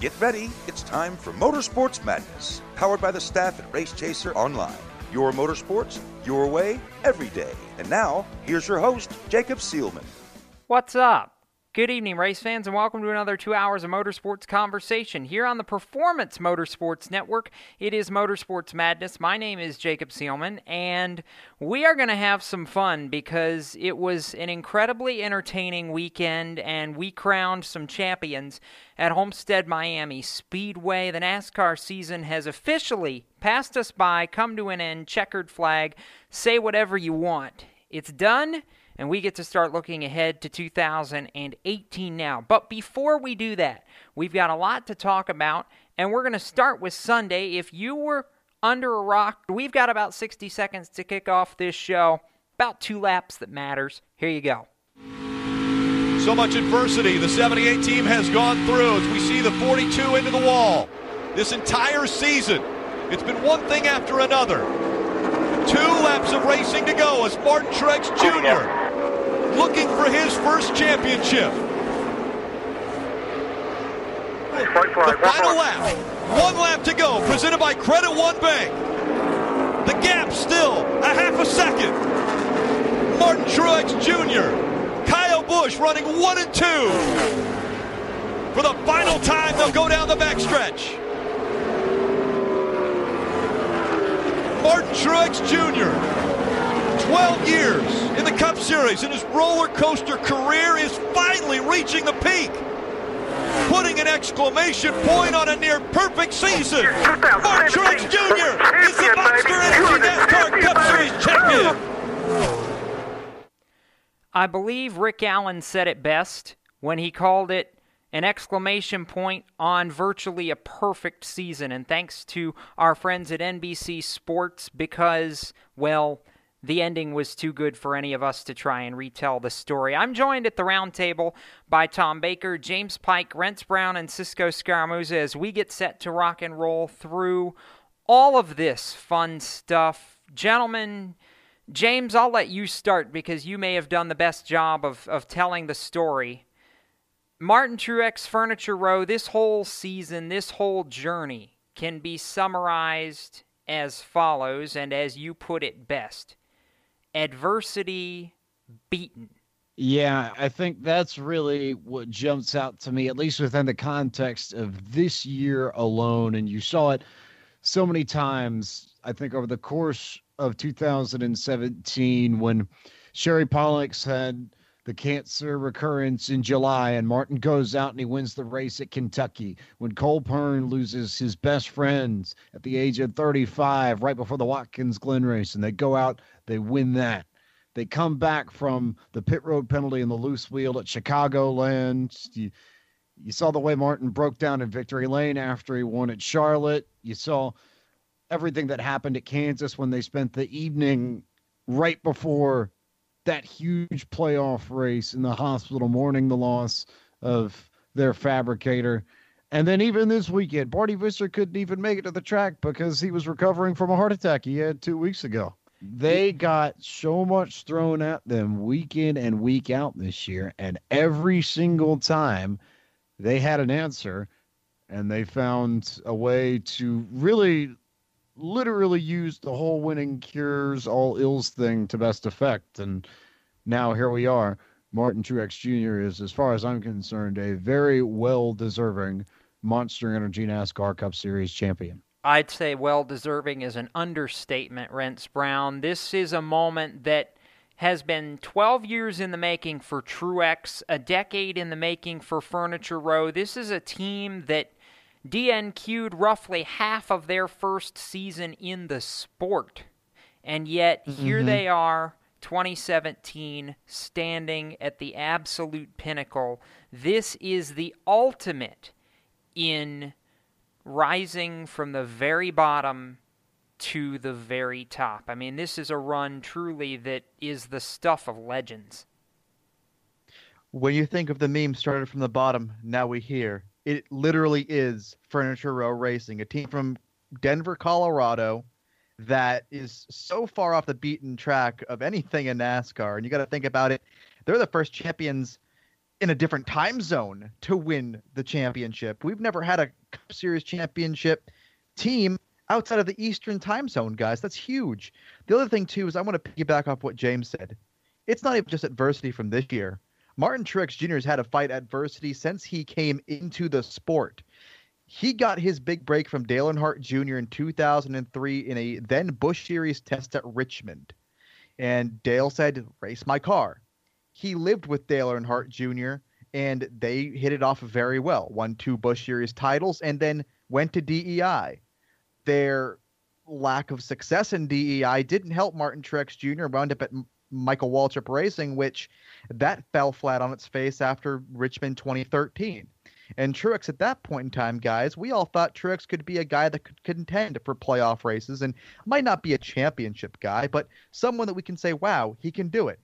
Get ready, it's time for Motorsports Madness, powered by the staff at Race Chaser Online. Your motorsports, your way, every day. And now, here's your host, Jacob Seelman. What's up? Good evening, race fans, and welcome to another two hours of motorsports conversation here on the Performance Motorsports Network. It is Motorsports Madness. My name is Jacob Seelman, and we are going to have some fun because it was an incredibly entertaining weekend, and we crowned some champions at Homestead Miami Speedway. The NASCAR season has officially passed us by, come to an end, checkered flag, say whatever you want. It's done and we get to start looking ahead to 2018 now. But before we do that, we've got a lot to talk about, and we're going to start with Sunday. If you were under a rock, we've got about 60 seconds to kick off this show. About two laps that matters. Here you go. So much adversity the 78 team has gone through as we see the 42 into the wall. This entire season, it's been one thing after another. Two laps of racing to go as Martin Truex Jr looking for his first championship. The final lap. One lap to go, presented by Credit One Bank. The gap still a half a second. Martin Truex Jr., Kyle Busch running one and two. For the final time, they'll go down the backstretch. Martin Truex Jr. 12 years in the Cup Series, and his roller coaster career is finally reaching the peak. Putting an exclamation point on a near perfect season. Martin Truex Jr. is the Monster Energy NASCAR Cup Series champion. I believe Rick Allen said it best when he called it an exclamation point on virtually a perfect season. And thanks to our friends at NBC Sports because, well, the ending was too good for any of us to try and retell the story. I'm joined at the round table by Tom Baker, James Pike, Rents Brown, and Cisco Scaramuza as we get set to rock and roll through all of this fun stuff. Gentlemen, James, I'll let you start because you may have done the best job of, of telling the story. Martin Truex Furniture Row, this whole season, this whole journey can be summarized as follows, and as you put it best adversity beaten. Yeah, I think that's really what jumps out to me, at least within the context of this year alone. And you saw it so many times, I think, over the course of 2017 when Sherry Pollex had the cancer recurrence in July, and Martin goes out and he wins the race at Kentucky. When Cole Pearn loses his best friends at the age of 35, right before the Watkins Glen race, and they go out, they win that. They come back from the pit road penalty and the loose wheel at Chicagoland. You, you saw the way Martin broke down in victory lane after he won at Charlotte. You saw everything that happened at Kansas when they spent the evening right before that huge playoff race in the hospital mourning the loss of their fabricator. And then even this weekend, Barney Visser couldn't even make it to the track because he was recovering from a heart attack he had two weeks ago. They got so much thrown at them week in and week out this year, and every single time they had an answer and they found a way to really literally use the whole winning cures all ills thing to best effect. And now here we are. Martin Truex Jr. is, as far as I'm concerned, a very well deserving Monster Energy NASCAR Cup Series champion. I'd say well deserving is an understatement, Rents Brown. This is a moment that has been 12 years in the making for Truex, a decade in the making for Furniture Row. This is a team that DNQ'd roughly half of their first season in the sport. And yet, mm-hmm. here they are, 2017, standing at the absolute pinnacle. This is the ultimate in rising from the very bottom to the very top. I mean, this is a run truly that is the stuff of legends. When you think of the meme started from the bottom, now we hear it literally is Furniture Row Racing, a team from Denver, Colorado that is so far off the beaten track of anything in NASCAR. And you got to think about it. They're the first champions in a different time zone to win the championship. We've never had a Cup Series championship team outside of the Eastern time zone, guys. That's huge. The other thing, too, is I want to piggyback off what James said. It's not even just adversity from this year. Martin Truex Jr. has had to fight adversity since he came into the sport. He got his big break from Dale Earnhardt Jr. in 2003 in a then Busch Series test at Richmond. And Dale said, Race my car. He lived with Dale Earnhardt Jr., and they hit it off very well. Won two Busch Series titles and then went to DEI. Their lack of success in DEI didn't help Martin Truex Jr. wound up at Michael Waltrip Racing, which that fell flat on its face after Richmond 2013. And Truex at that point in time, guys, we all thought Truex could be a guy that could contend for playoff races and might not be a championship guy, but someone that we can say, wow, he can do it.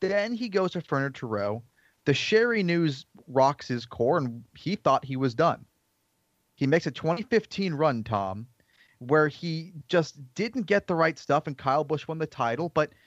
Then he goes to Furniture Row. The Sherry news rocks his core, and he thought he was done. He makes a 2015 run, Tom, where he just didn't get the right stuff, and Kyle Busch won the title, but –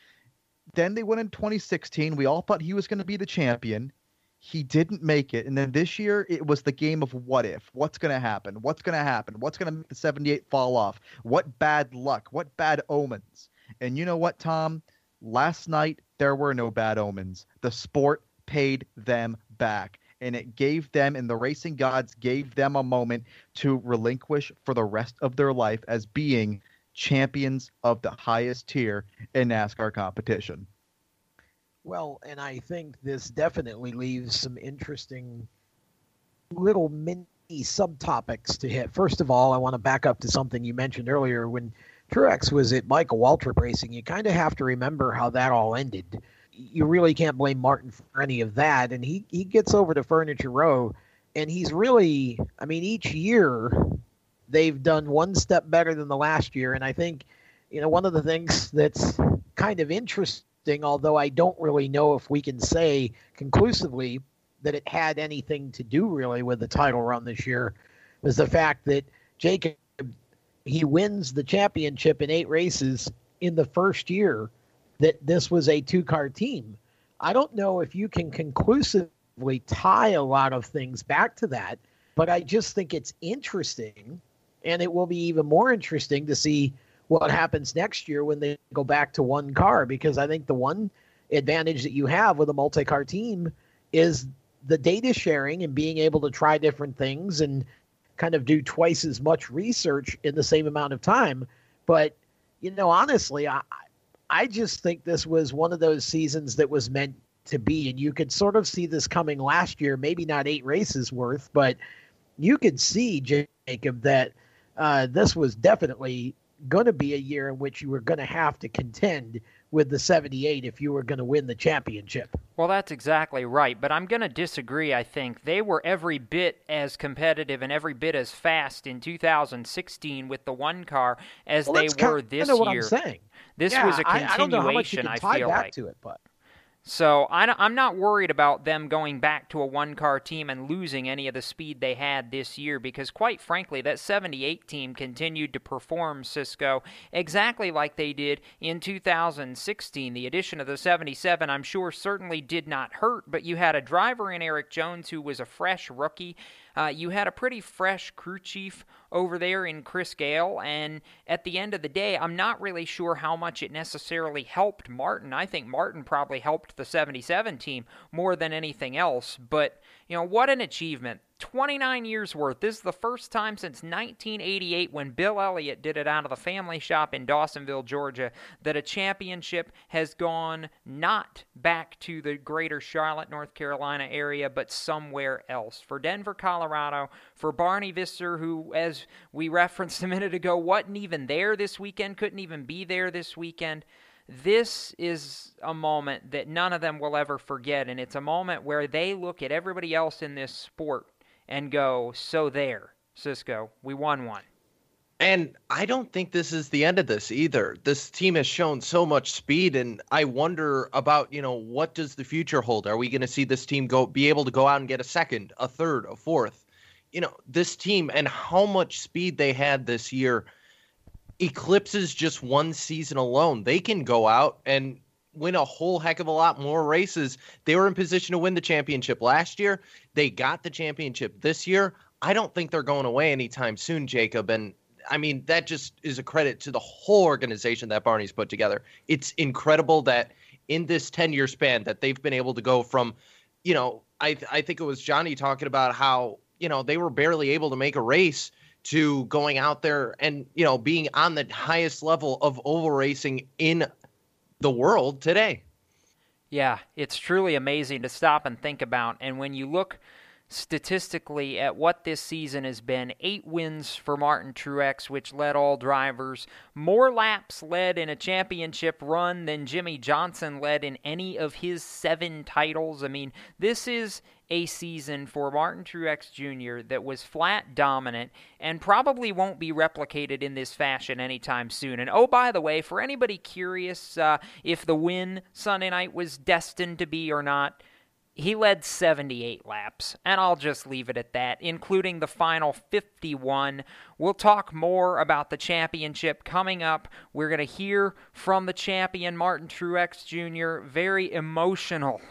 then they went in 2016. We all thought he was going to be the champion. He didn't make it. And then this year, it was the game of what if? What's going to happen? What's going to happen? What's going to make the 78 fall off? What bad luck? What bad omens? And you know what, Tom? Last night, there were no bad omens. The sport paid them back. And it gave them, and the racing gods gave them a moment to relinquish for the rest of their life as being champions of the highest tier in NASCAR competition. Well, and I think this definitely leaves some interesting little mini subtopics to hit. First of all, I want to back up to something you mentioned earlier. When Truex was at Michael Waltrip Racing, you kind of have to remember how that all ended. You really can't blame Martin for any of that. And he, he gets over to Furniture Row, and he's really, I mean, each year they've done one step better than the last year. And I think, you know, one of the things that's kind of interesting, although I don't really know if we can say conclusively that it had anything to do really with the title run this year, was the fact that Jacob he wins the championship in eight races in the first year that this was a two car team. I don't know if you can conclusively tie a lot of things back to that, but I just think it's interesting and it will be even more interesting to see what happens next year when they go back to one car because I think the one advantage that you have with a multi-car team is the data sharing and being able to try different things and kind of do twice as much research in the same amount of time. But you know, honestly, I I just think this was one of those seasons that was meant to be, and you could sort of see this coming last year. Maybe not eight races worth, but you could see Jacob that uh, this was definitely going to be a year in which you were going to have to contend with the 78 if you were going to win the championship. Well, that's exactly right, but I'm going to disagree. I think they were every bit as competitive and every bit as fast in 2016 with the one car as well, they were this year. What I'm saying. This yeah, was a continuation. I, I don't know how much you can tie feel like. to it, but so I'm not worried about them going back to a one car team and losing any of the speed they had this year because, quite frankly, that 78 team continued to perform Cisco exactly like they did in 2016. The addition of the 77, I'm sure, certainly did not hurt, but you had a driver in Erik Jones who was a fresh rookie uh, you had a pretty fresh crew chief over there in Chris Gayle, and at the end of the day, I'm not really sure how much it necessarily helped Martin. I think Martin probably helped the 77 team more than anything else, but you know, what an achievement. 29 years worth. This is the first time since 1988 when Bill Elliott did it out of the family shop in Dawsonville, Georgia, that a championship has gone not back to the greater Charlotte, North Carolina area, but somewhere else. For Denver, Colorado, for Barney Visser, who, as we referenced a minute ago, wasn't even there this weekend, couldn't even be there this weekend this is a moment that none of them will ever forget. And it's a moment where they look at everybody else in this sport and go, So there, Cisco, we won one. And I don't think this is the end of this either. This team has shown so much speed, and I wonder about you know what does the future hold? Are we going to see this team go be able to go out and get a second, a third, a fourth? You know, this team and how much speed they had this year eclipses just one season alone. They can go out and win a whole heck of a lot more races. They were in position to win the championship last year. They got the championship this year. I don't think they're going away anytime soon, Jacob. And I mean, that just is a credit to the whole organization that Barney's put together. It's incredible that in this 10 year span that they've been able to go from, you know, I, I think it was Johnny talking about how, you know, they were barely able to make a race to going out there and, you know, being on the highest level of oval racing in the world today. Yeah, it's truly amazing to stop and think about. And when you look statistically at what this season has been eight wins for Martin Truex, which led all drivers, more laps led in a championship run than Jimmie Johnson led in any of his seven titles. I mean, this is a season for Martin Truex Jr. that was flat dominant and probably won't be replicated in this fashion anytime soon. And oh, by the way, for anybody curious uh, if the win Sunday night was destined to be or not, he led 78 laps, and I'll just leave it at that, including the final 51. We'll talk more about the championship coming up. We're going to hear from the champion, Martin Truex Jr., very emotional.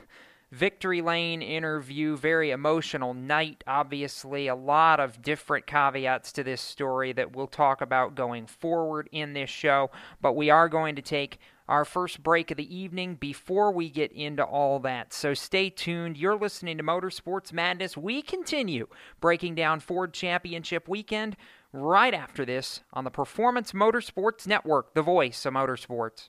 Victory Lane interview, very emotional night, obviously. A lot of different caveats to this story that we'll talk about going forward in this show. But we are going to take our first break of the evening before we get into all that. So stay tuned. You're listening to Motorsports Madness. We continue breaking down Ford Championship weekend right after this on the Performance Motorsports Network, the voice of motorsports.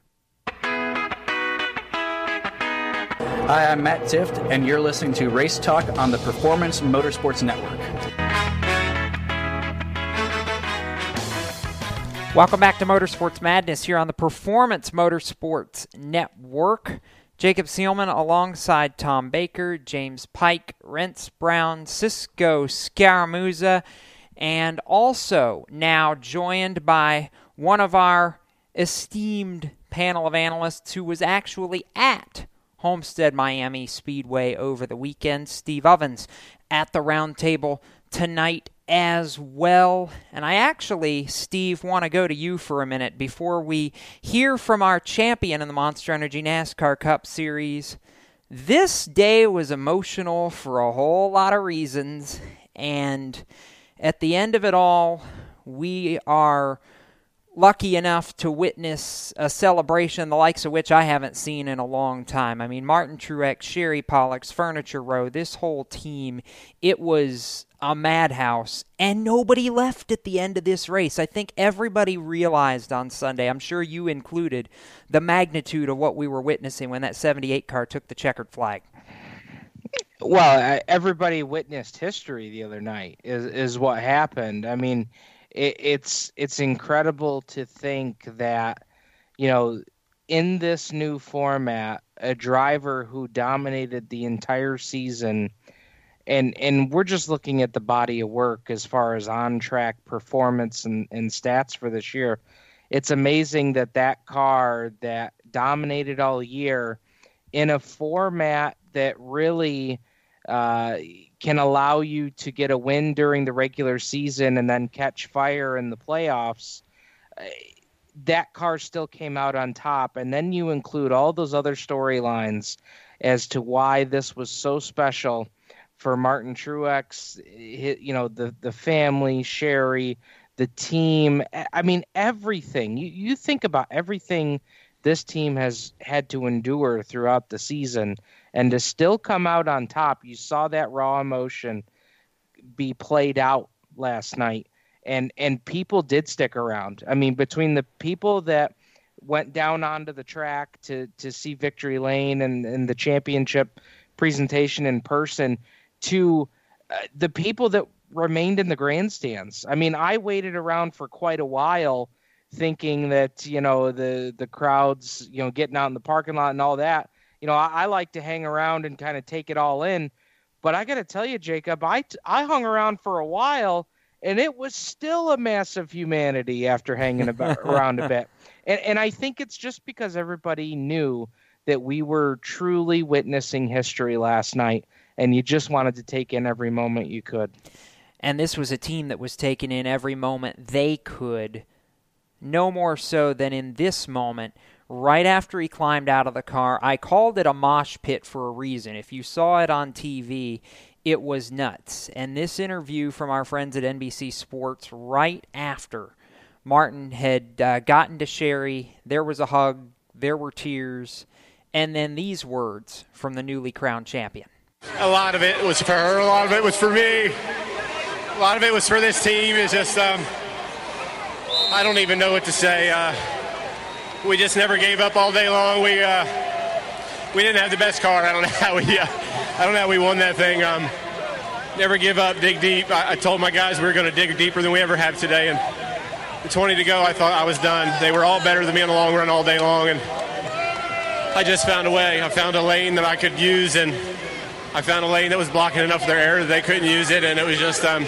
Hi, I'm Matt Tifft, and you're listening to Race Talk on the Performance Motorsports Network. Welcome back to Motorsports Madness here on the Performance Motorsports Network. Jacob Seelman alongside Tom Baker, James Pike, Rents Brown, Cisco Scaramuza, and also now joined by one of our esteemed panel of analysts who was actually at Homestead Miami Speedway over the weekend, Steve Ovens, at the roundtable tonight as well. And I actually, Steve, want to go to you for a minute before we hear from our champion in the Monster Energy NASCAR Cup Series. This day was emotional for a whole lot of reasons, and at the end of it all, we are lucky enough to witness a celebration the likes of which I haven't seen in a long time. I mean, Martin Truex, Sherry Pollex Furniture Row, this whole team, it was a madhouse, and nobody left at the end of this race. I think everybody realized on Sunday, I'm sure you included, the magnitude of what we were witnessing when that 78 car took the checkered flag. Well, everybody witnessed history the other night. Is is what happened. I mean, it, it's it's incredible to think that you know in this new format, a driver who dominated the entire season and and we're just looking at the body of work as far as on track performance and, and stats for this year. It's amazing that that car that dominated all year in a format that really uh, can allow you to get a win during the regular season and then catch fire in the playoffs. Uh, that car still came out on top, and then you include all those other storylines as to why this was so special for Martin Truex, you know, the the family, Sherry, the team. I mean, everything. You you think about everything this team has had to endure throughout the season, and to still come out on top. You saw that raw emotion be played out last night, and and people did stick around. I mean, between the people that went down onto the track to to see Victory Lane and, and the championship presentation in person to uh, the people that remained in the grandstands. I mean, I waited around for quite a while thinking that, you know, the the crowds, you know, getting out in the parking lot and all that. You know, I, I like to hang around and kind of take it all in. But I got to tell you, Jacob, I I hung around for a while and it was still a mass of humanity after hanging about, around a bit. And and I think it's just because everybody knew that we were truly witnessing history last night and you just wanted to take in every moment you could. And this was a team that was taking in every moment they could, no more so than in this moment. Right after he climbed out of the car, I called it a mosh pit for a reason. If you saw it on TV, it was nuts. And this interview from our friends at NBC Sports right after Martin had uh, gotten to Sherry, there was a hug, there were tears, and then these words from the newly crowned champion. A lot of it was for her. A lot of it was for me. A lot of it was for this team. It's just, um, I don't even know what to say. Uh, we just never gave up all day long. We uh, we didn't have the best car. I don't know how we uh, I don't know how we won that thing. Um, never give up, dig deep. I, I told my guys we were going to dig deeper than we ever have today. And with 20 to go, I thought I was done. They were all better than me in the long run all day long, and I just found a way. I found a lane that I could use and I found a lane that was blocking enough of their air that they couldn't use it, and it was just um,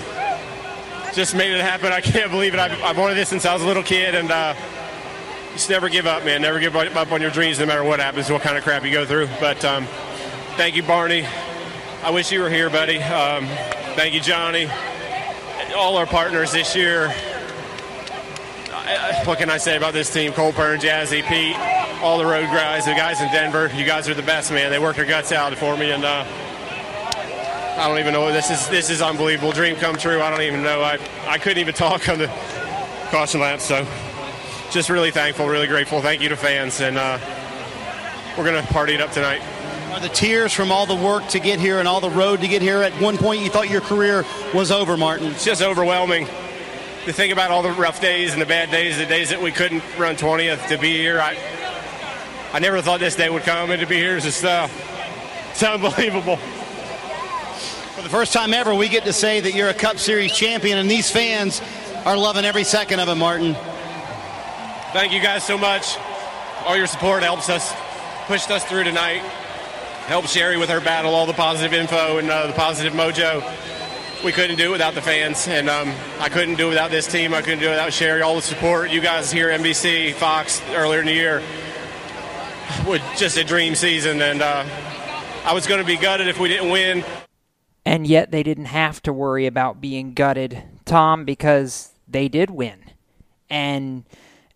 just made it happen. I can't believe it. I've, I've wanted this since I was a little kid, and uh, just never give up, man. Never give up on your dreams, no matter what happens, what kind of crap you go through. But um, thank you, Barney. I wish you were here, buddy. Um, thank you, Johnny. All our partners this year. what can I say about this team? Cole Pearn, Jazzy, Pete, all the road guys, the guys in Denver. You guys are the best, man. They worked their guts out for me, and uh, I don't even know. This is this is unbelievable. Dream come true. I don't even know. I I couldn't even talk on the caution lap. So just really thankful, really grateful. Thank you to fans, and uh, we're gonna party it up tonight. Are the tears from all the work to get here and all the road to get here? At one point, you thought your career was over, Martin. It's just overwhelming to think about all the rough days and the bad days, the days that we couldn't run 20th to be here. I I never thought this day would come, and to be here is just uh, it's unbelievable. For the first time ever, we get to say that you're a Cup Series champion, and these fans are loving every second of it, Martin. Thank you guys so much. All your support helps us. pushed us through tonight. Helped Sherry with her battle, all the positive info and uh, the positive mojo. We couldn't do it without the fans, and um, I couldn't do it without this team. I couldn't do it without Sherry. All the support you guys here, NBC, Fox, earlier in the year, was just a dream season, and uh, I was going to be gutted if we didn't win. And yet they didn't have to worry about being gutted, Tom, because they did win. And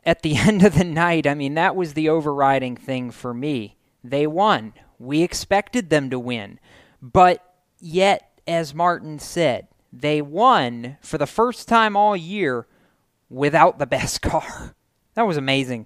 at the end of the night, I mean, that was the overriding thing for me. They won. We expected them to win. But yet, as Martin said, they won for the first time all year without the best car. That was amazing.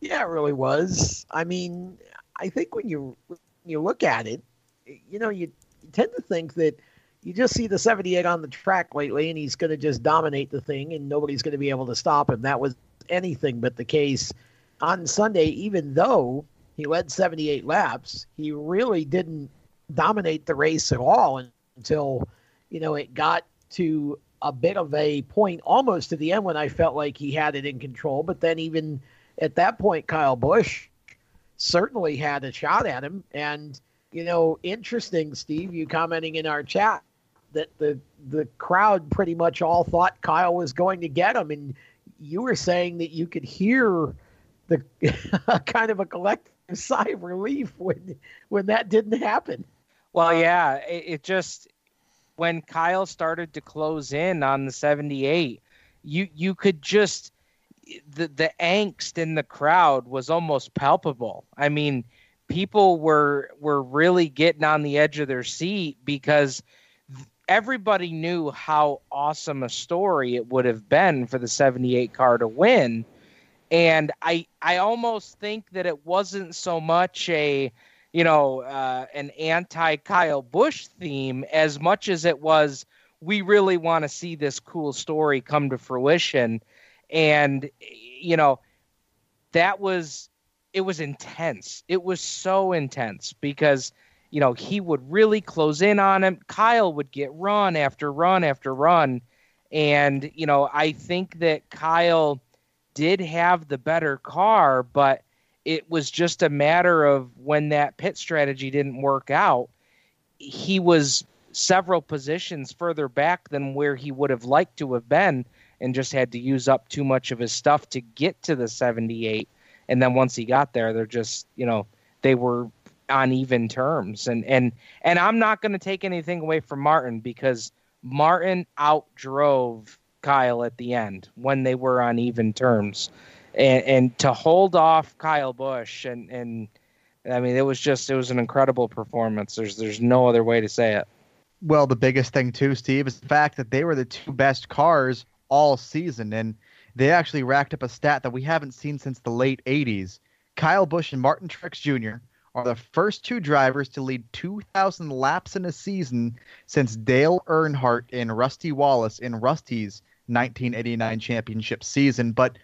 Yeah, it really was. I mean, I think when you when you look at it, you know, you, you tend to think that you just see the 78 on the track lately and he's going to just dominate the thing and nobody's going to be able to stop him. That was anything but the case on Sunday, even though he led 78 laps, he really didn't dominate the race at all until, you know, it got to a bit of a point almost to the end when I felt like he had it in control. But then even at that point, Kyle Busch certainly had a shot at him. And, you know, interesting, Steve, you commenting in our chat that the the crowd pretty much all thought Kyle was going to get him. And you were saying that you could hear the kind of a collective sigh of relief when when that didn't happen. Well, yeah, it, it just when Kyle started to close in on the 78, you you could just the the angst in the crowd was almost palpable. I mean, people were were really getting on the edge of their seat because everybody knew how awesome a story it would have been for the 78 car to win. And i i almost think that it wasn't so much a you know uh, an anti kyle busch theme as much as it was we really want to see this cool story come to fruition. And you know that was it was intense. It was so intense because you know, he would really close in on him. Kyle would get run after run after run. And, you know, I think that Kyle did have the better car, but it was just a matter of when that pit strategy didn't work out. He was several positions further back than where he would have liked to have been and just had to use up too much of his stuff to get to the 78. And then once he got there, they're just, you know, they were on even terms. And and and I'm not going to take anything away from Martin because Martin outdrove Kyle at the end when they were on even terms. And, and to hold off Kyle Busch and and I mean it was just it was an incredible performance. There's there's no other way to say it. Well, the biggest thing too, Steve, is the fact that they were the two best cars all season, and they actually racked up a stat that we haven't seen since the late '80s. Kyle Busch and Martin Truex Jr are the first two drivers to lead 2,000 laps in a season since Dale Earnhardt and Rusty Wallace in Rusty's 1989 championship season. But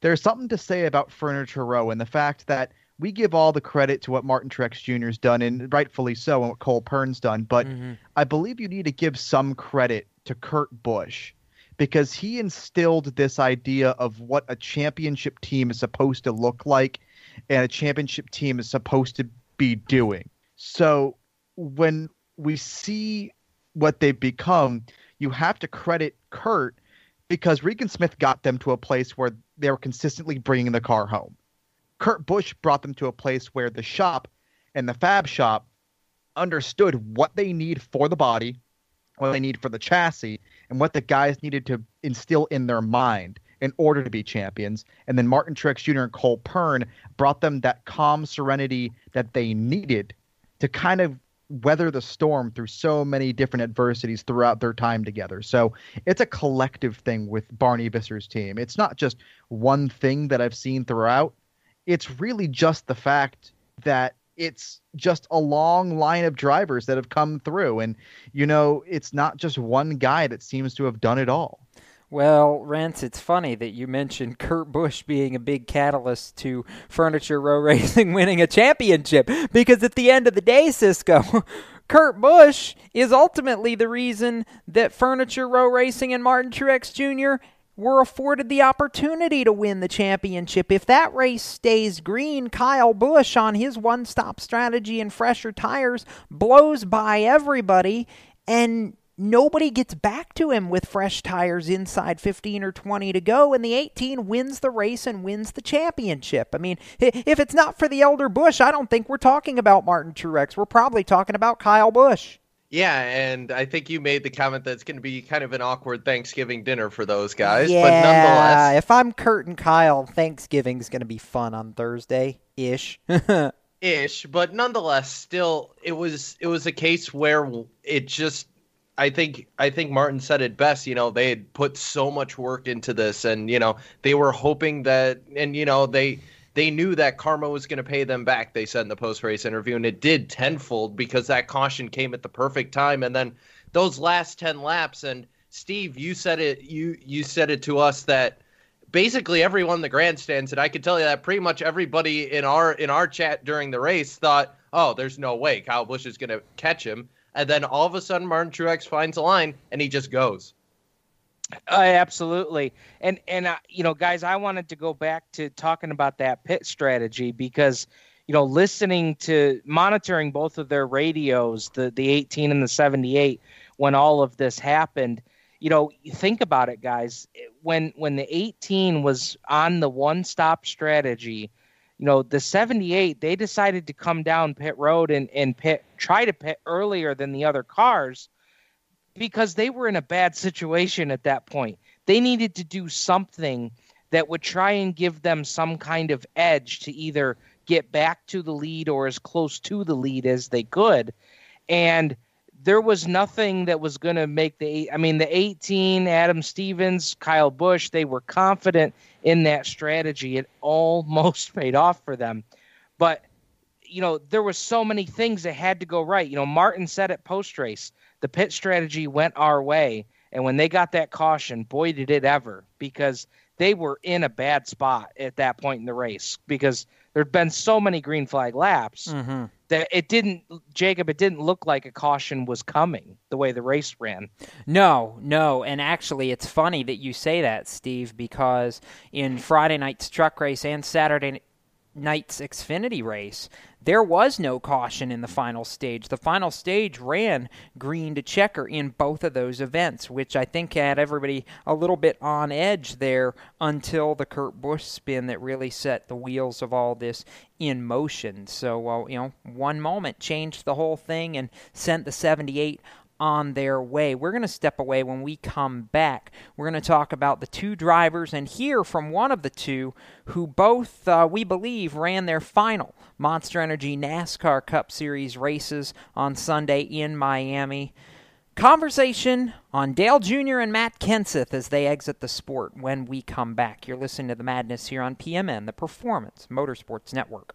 there's something to say about Furniture Row and the fact that we give all the credit to what Martin Truex Jr.'s done, and rightfully so, and what Cole Pearn's done. But mm-hmm. I believe you need to give some credit to Kurt Busch because he instilled this idea of what a championship team is supposed to look like and a championship team is supposed to be doing. So when we see what they've become, you have to credit Kurt because Regan Smith got them to a place where they were consistently bringing the car home. Kurt Busch brought them to a place where the shop and the fab shop understood what they need for the body, what they need for the chassis, and what the guys needed to instill in their mind in order to be champions. And then Martin Truex Jr. and Cole Pearn brought them that calm serenity that they needed to kind of weather the storm through so many different adversities throughout their time together. So it's a collective thing with Barney Visser's team. It's not just one thing that I've seen throughout. It's really just the fact that it's just a long line of drivers that have come through. And, you know, it's not just one guy that seems to have done it all. Well, Rents, it's funny that you mentioned Kurt Busch being a big catalyst to Furniture Row Racing winning a championship because at the end of the day, Cisco, Kurt Busch is ultimately the reason that Furniture Row Racing and Martin Truex Jr. were afforded the opportunity to win the championship. If that race stays green, Kyle Busch on his one stop strategy and fresher tires blows by everybody and nobody gets back to him with fresh tires inside 15 or 20 to go, and the 18 wins the race and wins the championship. I mean, if it's not for the elder Busch, I don't think we're talking about Martin Truex. We're probably talking about Kyle Busch. Yeah, and I think you made the comment that it's going to be kind of an awkward Thanksgiving dinner for those guys. Yeah, but nonetheless, if I'm Kurt and Kyle, Thanksgiving's going to be fun on Thursday ish. ish, but nonetheless, still, it was it was a case where it just I think I think Martin said it best. You know, they had put so much work into this, and you know they were hoping that, and you know they they knew that karma was going to pay them back. They said in the post race interview, and it did tenfold because that caution came at the perfect time. And then those last ten laps, and Steve, you said it. You you said it to us that basically everyone in the grandstands, and I could tell you that pretty much everybody in our in our chat during the race thought, oh, there's no way Kyle Busch is going to catch him and then all of a sudden Martin Truex finds a line and he just goes. Uh, absolutely, and and uh, you know, guys, I wanted to go back to talking about that pit strategy because you know, listening to monitoring both of their radios, the the 18 and the 78, when all of this happened. You know, think about it, guys. When when the 18 was on the one stop strategy, you know, the 78, they decided to come down pit road and, and pit, try to pit earlier than the other cars because they were in a bad situation at that point. They needed to do something that would try and give them some kind of edge to either get back to the lead or as close to the lead as they could. And there was nothing that was going to make the I mean the 18 Adam Stevens, Kyle Busch, they were confident in that strategy. It almost paid off for them. But you know, there was so many things that had to go right. You know, Martin said at post race, the pit strategy went our way. And when they got that caution, boy did it ever because they were in a bad spot at that point in the race because there'd been so many green flag laps mm-hmm. That it didn't Jacob it didn't look like a caution was coming the way the race ran. No, no, and actually it's funny that you say that, Steve, because in Friday night's truck race and Saturday night's Xfinity race, there was no caution in the final stage. The final stage ran green to checker in both of those events, which I think had everybody a little bit on edge there until the Kurt Busch spin that really set the wheels of all this in motion. So, uh, you know, one moment changed the whole thing and sent the 78 on their way. We're going to step away when we come back. We're going to talk about the two drivers and hear from one of the two who both, uh, we believe, ran their final Monster Energy NASCAR Cup Series races on Sunday in Miami. Conversation on Dale Jr. and Matt Kenseth as they exit the sport when we come back. You're listening to the madness here on PMN, the Performance Motorsports Network.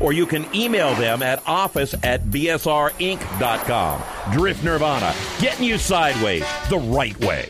or you can email them at office at bsrinc.com. Drift Nirvana, getting you sideways the right way.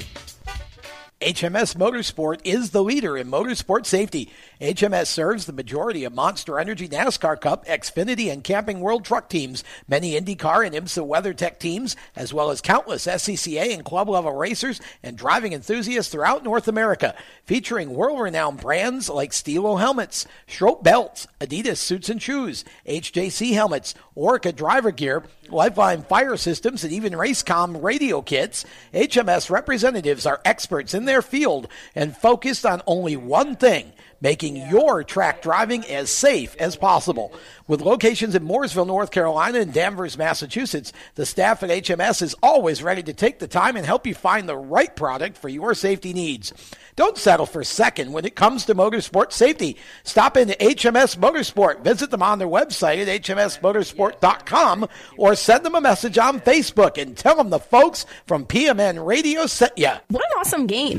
HMS Motorsport is the leader in motorsport safety. HMS serves the majority of Monster Energy NASCAR Cup, Xfinity, and Camping World truck teams, many IndyCar and IMSA WeatherTech teams, as well as countless SCCA and club level racers and driving enthusiasts throughout North America, featuring world renowned brands like Stilo helmets, Schroth belts, Adidas suits and shoes, HJC helmets, Orca driver gear, Lifeline fire systems, and even Racecom radio kits. HMS representatives are experts in their field and focused on only one thing making your track driving as safe as possible. With locations in Mooresville, North Carolina and Danvers, Massachusetts, the staff at HMS is always ready to take the time and help you find the right product for your safety needs. Don't settle for second when it comes to motorsport safety. Stop into HMS Motorsport. Visit them on their website at hmsmotorsport.com or send them a message on Facebook and tell them the folks from PMN Radio sent you. What an awesome game.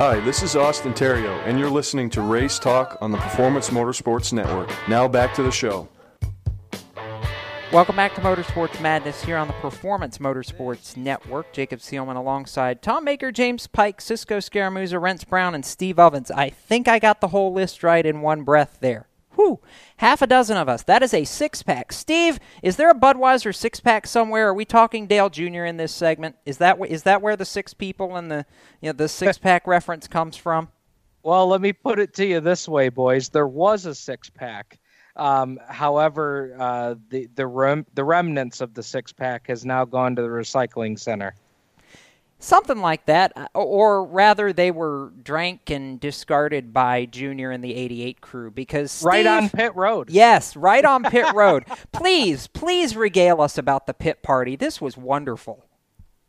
Hi, this is Austin Theriault, and you're listening to Race Talk on the Performance Motorsports Network. Now back to the show. Welcome back to Motorsports Madness here on the Performance Motorsports Network. Jacob Seelman alongside Tom Maker, James Pike, Cisco Scaramouza, Rents Brown, and Steve Ovens. I think I got the whole list right in one breath there. Whew, half a dozen of us. That is a six pack. Steve, is there a Budweiser six pack somewhere? Are we talking Dale Jr. in this segment? Is that is that where the six people and the you know the six pack reference comes from? Well, let me put it to you this way, boys. There was a six pack. Um, however, uh, the the rem- the remnants of the six pack has now gone to the recycling center. Something like that, uh, or rather, they were drank and discarded by Junior and the '88 crew because Steve, right on pit road. Yes, right on pit road. please, please regale us about the pit party. This was wonderful.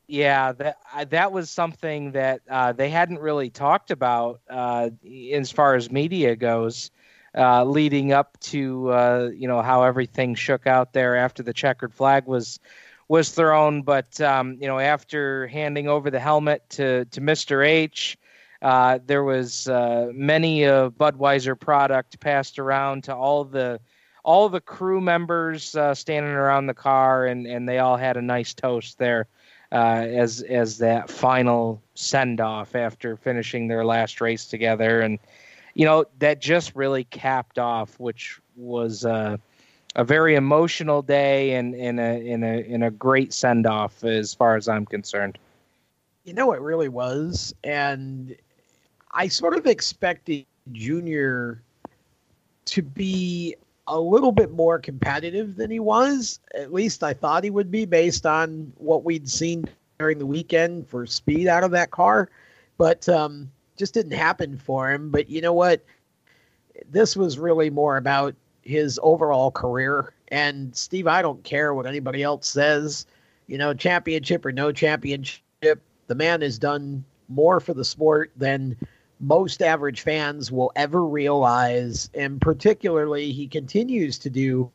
Yeah, that that was something that uh, they hadn't really talked about uh, as far as media goes, uh, leading up to uh, you know how everything shook out there after the checkered flag was was thrown. But um, you know, after handing over the helmet to to Mr. H, uh, there was uh, many a Budweiser product passed around to all the all the crew members uh, standing around the car, and, and they all had a nice toast there uh, as as that final send off after finishing their last race together, and you know that just really capped off, which was uh, a very emotional day and in a in a in a great send off as far as I'm concerned. You know, it really was, and I sort of expected Junior to be a little bit more competitive than he was. At least I thought he would be based on what we'd seen during the weekend for speed out of that car, but um, just didn't happen for him. But you know what? This was really more about his overall career. And Steve, I don't care what anybody else says. You know, championship or no championship, the man has done more for the sport than most average fans will ever realize. And particularly, he continues to do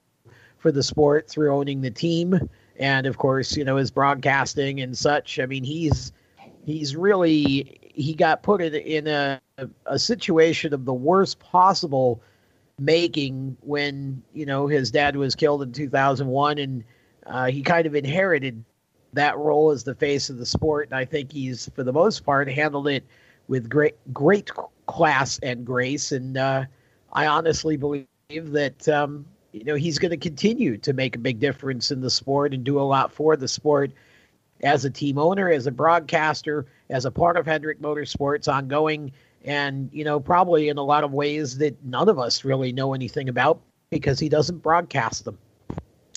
for the sport through owning the team and of course you know his broadcasting and such i mean he's he's really he got put in, in a, a situation of the worst possible making when you know his dad was killed in 2001 and uh, he kind of inherited that role as the face of the sport and i think he's for the most part handled it with great great class and grace and uh, i honestly believe that um, you know he's going to continue to make a big difference in the sport and do a lot for the sport as a team owner as a broadcaster as a part of hendrick motorsports ongoing and you know probably in a lot of ways that none of us really know anything about because he doesn't broadcast them.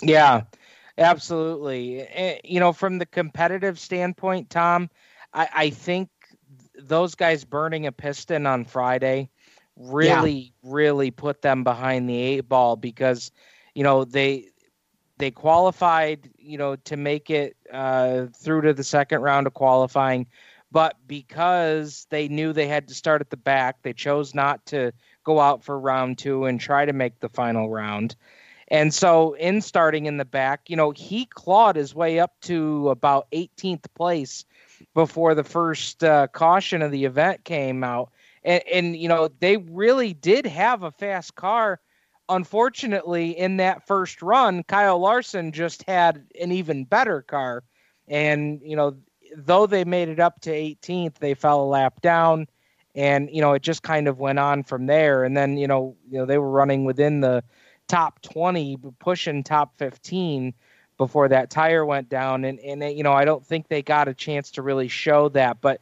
Yeah absolutely. Eh, you know from the competitive standpoint tom i, I think those guys burning a piston on friday really yeah. really put them behind the eight ball because you know they they qualified you know to make it uh, through to the second round of qualifying but because they knew they had to start at the back, they chose not to go out for round two and try to make the final round. And so, in starting in the back, you know, he clawed his way up to about 18th place before the first uh, caution of the event came out. And, and, you know, they really did have a fast car. Unfortunately, in that first run, Kyle Larson just had an even better car. And, you know, though they made it up to 18th, they fell a lap down. And, you know, it just kind of went on from there. And then, you know, you know, they were running within the top 20, pushing top 15 before that tire went down. And, and you know, I don't think they got a chance to really show that. But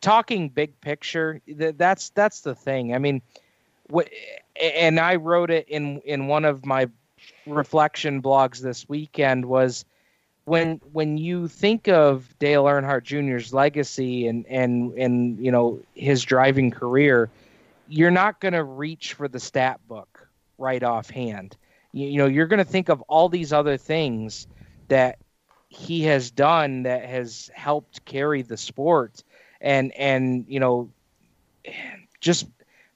talking big picture, that's that's the thing. I mean, what, and I wrote it in in one of my reflection blogs this weekend was when when you think of Dale Earnhardt Jr.'s legacy and and and you know his driving career, you're not going to reach for the stat book right offhand. You, you know, you're going to think of all these other things that he has done that has helped carry the sport and and you know just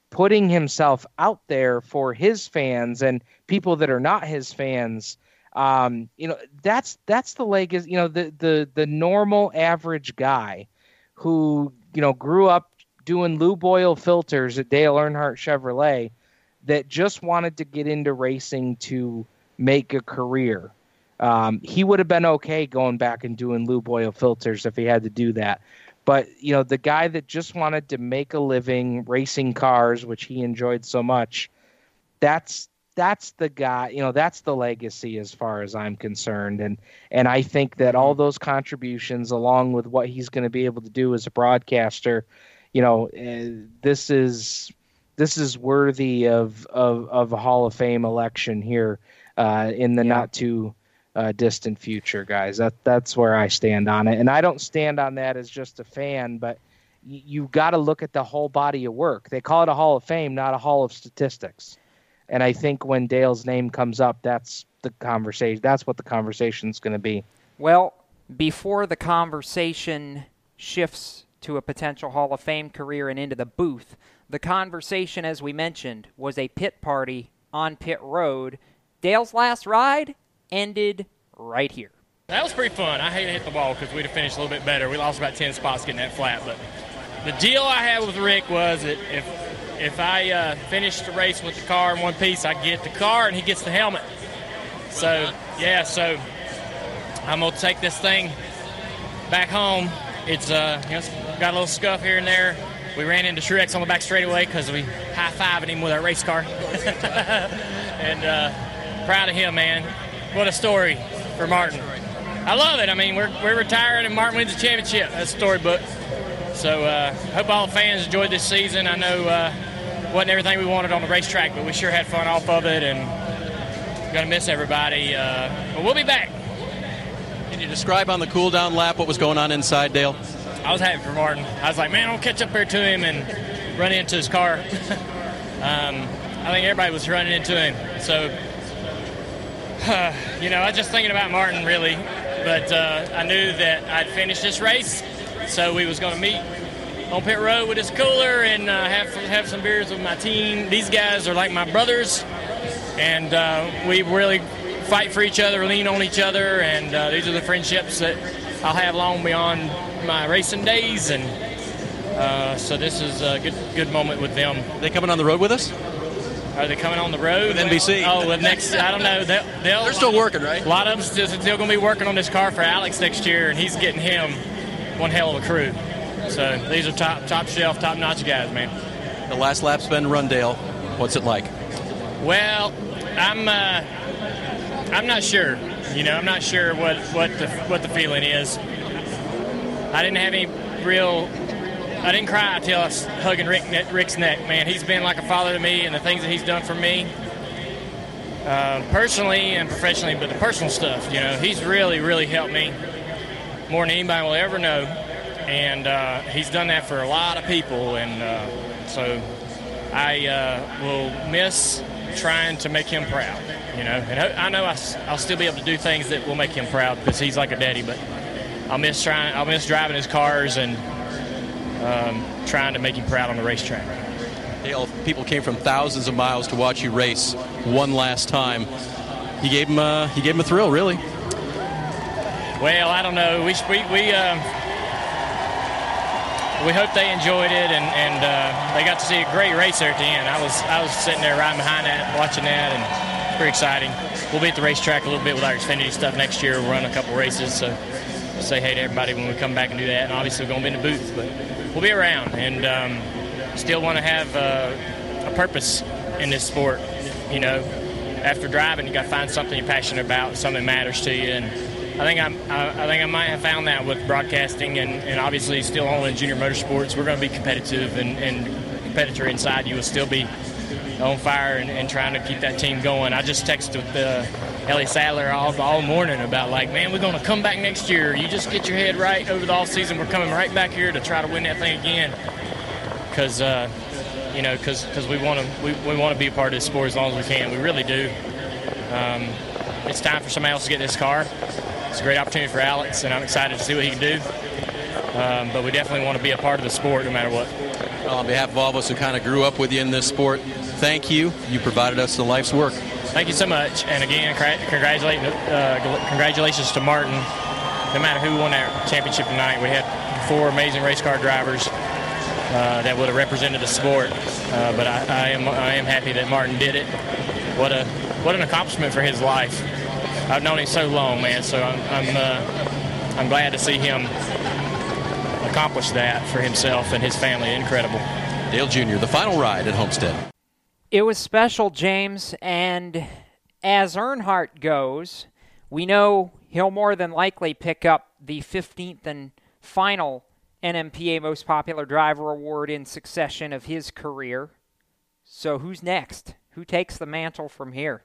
putting himself out there for his fans and people that are not his fans um, you know that's that's the leg is you know the the the normal average guy who you know grew up doing lube oil filters at Dale Earnhardt Chevrolet that just wanted to get into racing to make a career. Um, he would have been okay going back and doing lube oil filters if he had to do that. But you know, the guy that just wanted to make a living racing cars, which he enjoyed so much, that's that's the guy. You know, that's the legacy as far as I'm concerned. And and I think that all those contributions, along with what he's going to be able to do as a broadcaster, you know, uh, this is this is worthy of of, of a Hall of Fame election here uh, in the yeah. not too uh, distant future, guys. That that's where I stand on it, and I don't stand on that as just a fan, but y- you got to look at the whole body of work. They call it a Hall of Fame, not a Hall of Statistics. And I think when Dale's name comes up, that's the conversation. That's what the conversation's going to be. Well, before the conversation shifts to a potential Hall of Fame career and into the booth, the conversation, as we mentioned, was a pit party on pit road. Dale's last ride ended right here. That was pretty fun. I hate to hit the wall because we'd have finished a little bit better. We lost about 10 spots getting that flat. But the deal I had with Rick was that if if I uh, finished the race with the car in one piece, I get the car and he gets the helmet. So, yeah, so I'm going to take this thing back home. It's, uh, you know, it's got a little scuff here and there. We ran into Truex on the back straightaway because we high fiving him with our race car. and uh, proud of him, man. What a story for Martin. I love it. I mean, we're, we're retiring and Martin wins the championship. That's a storybook. So uh, hope all the fans enjoyed this season. I know uh, wasn't everything we wanted on the racetrack, but we sure had fun off of it, and gonna miss everybody. Uh, but we'll be back. Can you describe on the cool down lap what was going on inside, Dale? I was happy for Martin. I was like, man, I'll catch up there to him and run into his car. um, I think everybody was running into him. So, uh, you know, I was just thinking about Martin really, but uh, I knew that I'd finished this race, so we was going to meet on pit road with his cooler and uh, have have some beers with my team. These guys are like my brothers, and uh, we really fight for each other, lean on each other, and uh, these are the friendships that I'll have long beyond my racing days, and uh, so this is a good good moment with them. Are they coming on the road with us? Are they coming on the road? With NBC? Oh, the next, I don't know. They'll, they'll, They're still working, right? A lot of them still, still going to be working on this car for Alex next year, and he's getting him one hell of a crew. So these are top top shelf, top notch guys, man. The last lap's been Rundale. What's it like? Well, I'm uh, I'm not sure. You know, I'm not sure what what the what the feeling is. I didn't have any real. I didn't cry until I was hugging Rick, Rick's neck. Man, he's been like a father to me, and the things that he's done for me, uh, personally and professionally. But the personal stuff, you know, he's really, really helped me more than anybody will ever know, and uh, he's done that for a lot of people. And uh, so, I uh, will miss trying to make him proud. You know, and I know I'll still be able to do things that will make him proud because he's like a daddy, but. I'll miss trying. I'll miss driving his cars, and um, trying to make him proud on the racetrack. Dale, people came from thousands of miles to watch you race one last time. You gave him, uh, you gave him a thrill, really. Well, I don't know. We we we, um, we hope they enjoyed it and and uh, they got to see a great race there at the end. I was I was sitting there right behind that, watching that, and pretty exciting. We'll be at the racetrack a little bit with our Xfinity stuff next year. We'll run a couple races, so say hey to everybody when we come back and do that. And obviously, we're going to be in the booth, but we'll be around and um, still want to have uh, a purpose in this sport. You know, after driving, you got to find something you're passionate about, something that matters to you, and I think I, I think I might have found that with broadcasting and, and obviously still owning junior motorsports. We're going to be competitive and, and competitor inside you will still be on fire and, and trying to keep that team going. I just texted with uh, Elliott Sadler all, all morning about like, man, we're going to come back next year. You just get your head right over the off season. We're coming right back here to try to win that thing again because. Uh, you know, because we want to we, we want to be a part of this sport as long as we can. We really do. Um, it's time for somebody else to get this car. It's a great opportunity for Alex, and I'm excited to see what he can do. Um, but we definitely want to be a part of the sport no matter what. Well, on behalf of all of us who kind of grew up with you in this sport, thank you. You provided us the life's work. Thank you so much. And again, congratulate, uh, congratulations to Martin. No matter who won that championship tonight, we had four amazing race car drivers uh, that would have represented the sport. Uh, but I, I, am I am happy that Martin did it. What a what an accomplishment for his life. I've known him so long, man. So I'm I'm, uh, I'm glad to see him accomplish that for himself and his family. Incredible. Dale Jr., the final ride at Homestead. It was special, James, and as Earnhardt goes, we know he'll more than likely pick up the 15th and final NMPA Most Popular Driver Award in succession of his career. So who's next? Who takes the mantle from here?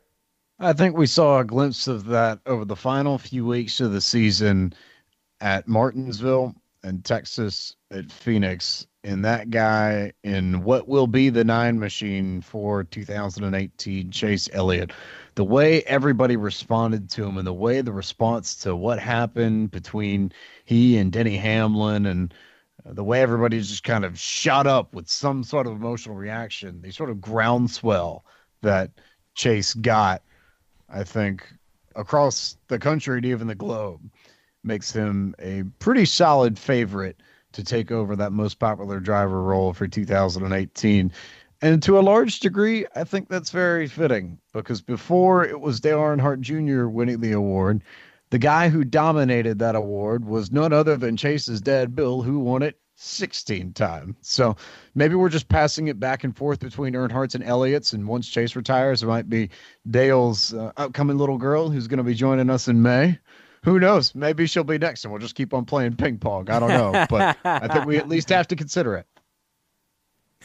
I think we saw a glimpse of that over the final few weeks of the season at Martinsville and Texas at Phoenix. And that guy in what will be the nine machine for 2018, Chase Elliott. The way everybody responded to him and the way the response to what happened between he and Denny Hamlin and the way everybody just kind of shot up with some sort of emotional reaction, the sort of groundswell that Chase got I think, across the country and even the globe, makes him a pretty solid favorite to take over that most popular driver role for 2018. And to a large degree, I think that's very fitting because before it was Dale Earnhardt Jr. winning the award, the guy who dominated that award was none other than Chase's dad, Bill, who won it 16 times. So maybe we're just passing it back and forth between Earnhardt's and Elliott's. And once Chase retires, it might be Dale's uh, upcoming little girl who's going to be joining us in May. Who knows? Maybe she'll be next, and we'll just keep on playing ping pong. I don't know, but I think we at least have to consider it.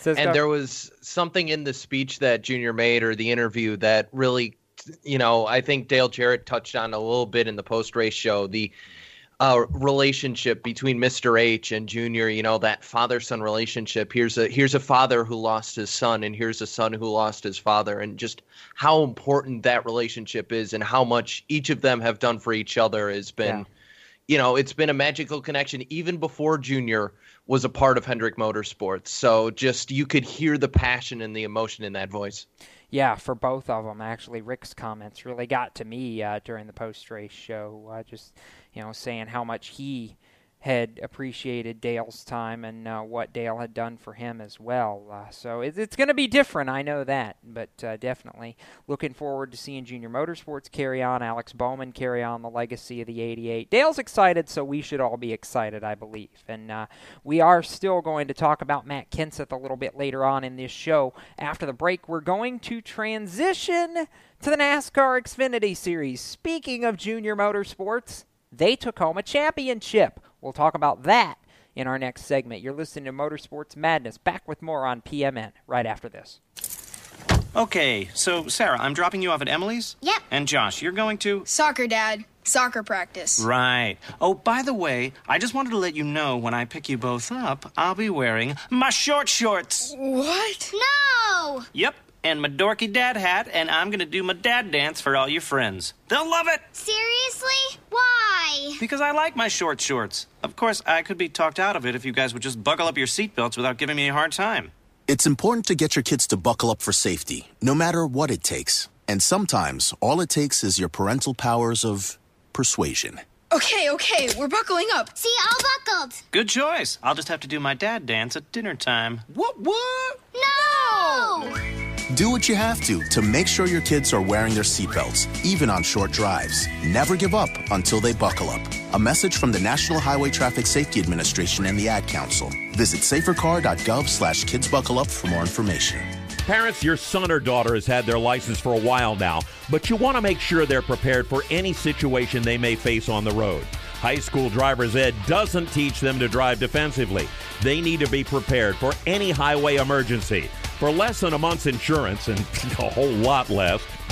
and there was something in the speech that Junior made or the interview that really, you know, I think Dale Jarrett touched on a little bit in the post race show. The uh, relationship between Mr. H and Junior, you know, that father son relationship. Here's a here's a father who lost his son and here's a son who lost his father and just how important that relationship is and how much each of them have done for each other has been yeah. you know, it's been a magical connection even before Junior was a part of Hendrick Motorsports. So just you could hear the passion and the emotion in that voice. Yeah, for both of them, actually, Rick's comments really got to me uh, during the post race show. Uh, just you know, saying how much he had appreciated Dale's time and uh, what Dale had done for him as well. Uh, so it, it's going to be different, I know that, but uh, definitely looking forward to seeing Junior Motorsports carry on, Alex Bowman carry on the legacy of the 88. Dale's excited, so we should all be excited, I believe. And uh, we are still going to talk about Matt Kenseth a little bit later on in this show. After the break, we're going to transition to the NASCAR Xfinity Series. Speaking of Junior Motorsports, they took home a championship. We'll talk about that in our next segment. You're listening to Motorsports Madness. Back with more on PMN right after this. Okay, so Sarah, I'm dropping you off at Emily's? Yep. And Josh, you're going to? Soccer, Dad. Soccer practice. Right. Oh, by the way, I just wanted to let you know when I pick you both up, I'll be wearing my short shorts. What? No! Yep, and my dorky dad hat, and I'm gonna do my dad dance for all your friends. They'll love it! Seriously? Why? Because I like my short shorts. Of course, I could be talked out of it if you guys would just buckle up your seatbelts without giving me a hard time. It's important to get your kids to buckle up for safety, no matter what it takes. And sometimes all it takes is your parental powers of persuasion. Okay, okay, we're buckling up. See, all buckled. Good choice. I'll just have to do my dad dance at dinner time. What? What? No! Do what you have to to make sure your kids are wearing their seatbelts, even on short drives. Never give up until they buckle up. A message from the National Highway Traffic Safety Administration and the Ad Council. Visit safercar.gov slash kidsbuckleup for more information. Parents, your son or daughter has had their license for a while now, but you want to make sure they're prepared for any situation they may face on the road. High school driver's ed doesn't teach them to drive defensively. They need to be prepared for any highway emergency. For less than a month's insurance and a whole lot less,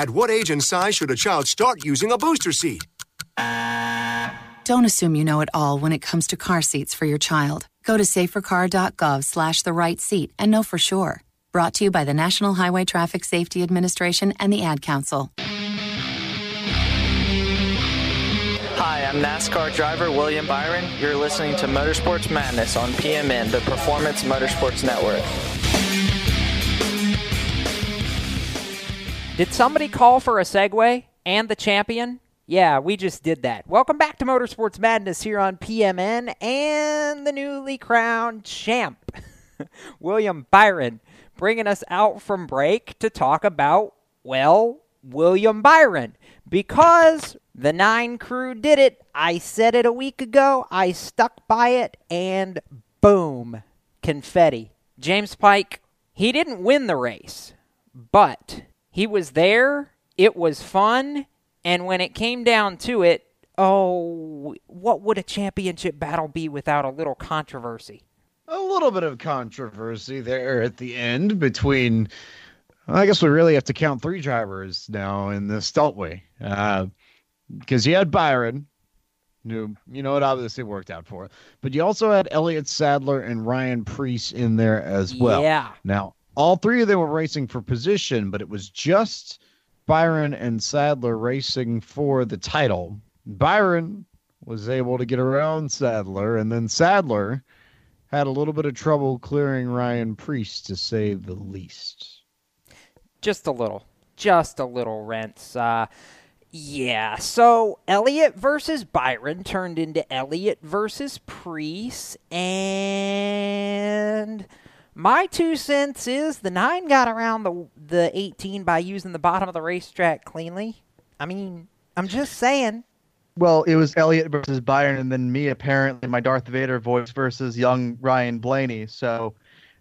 At what age and size should a child start using a booster seat? Don't assume you know it all when it comes to car seats for your child. Go to safercar.gov slash the right seat and know for sure. Brought to you by the National Highway Traffic Safety Administration and the Ad Council. Hi, I'm NASCAR driver William Byron. You're listening to Motorsports Madness on PMN, the Performance Motorsports Network. Did somebody call for a segue and the champion? Yeah, we just did that. Welcome back to Motorsports Madness here on PMN and the newly crowned champ, William Byron, bringing us out from break to talk about, well, William Byron. Because the Nine crew did it. I said it a week ago. I stuck by it, and boom, confetti. James Pike, he didn't win the race, but he was there. It was fun. And when it came down to it, oh, what would a championship battle be without a little controversy? A little bit of controversy there at the end between. I guess we really have to count three drivers now in this, don't we? Because uh, you had Byron, who, you know, it obviously worked out for. But you also had Elliott Sadler and Ryan Preece in there as well. Yeah. Now, all three of them were racing for position, but it was just Byron and Sadler racing for the title. Byron was able to get around Sadler, and then Sadler had a little bit of trouble clearing Ryan Preece, to say the least. Just a little. Just a little, Rents. Uh, yeah, so Elliot versus Byron turned into Elliot versus Preece, and my two cents is the nine got around the the 18 by using the bottom of the racetrack cleanly. I mean, I'm just saying. Well, it was Elliot versus Byron, and then me apparently my Darth Vader voice versus young Ryan Blaney. So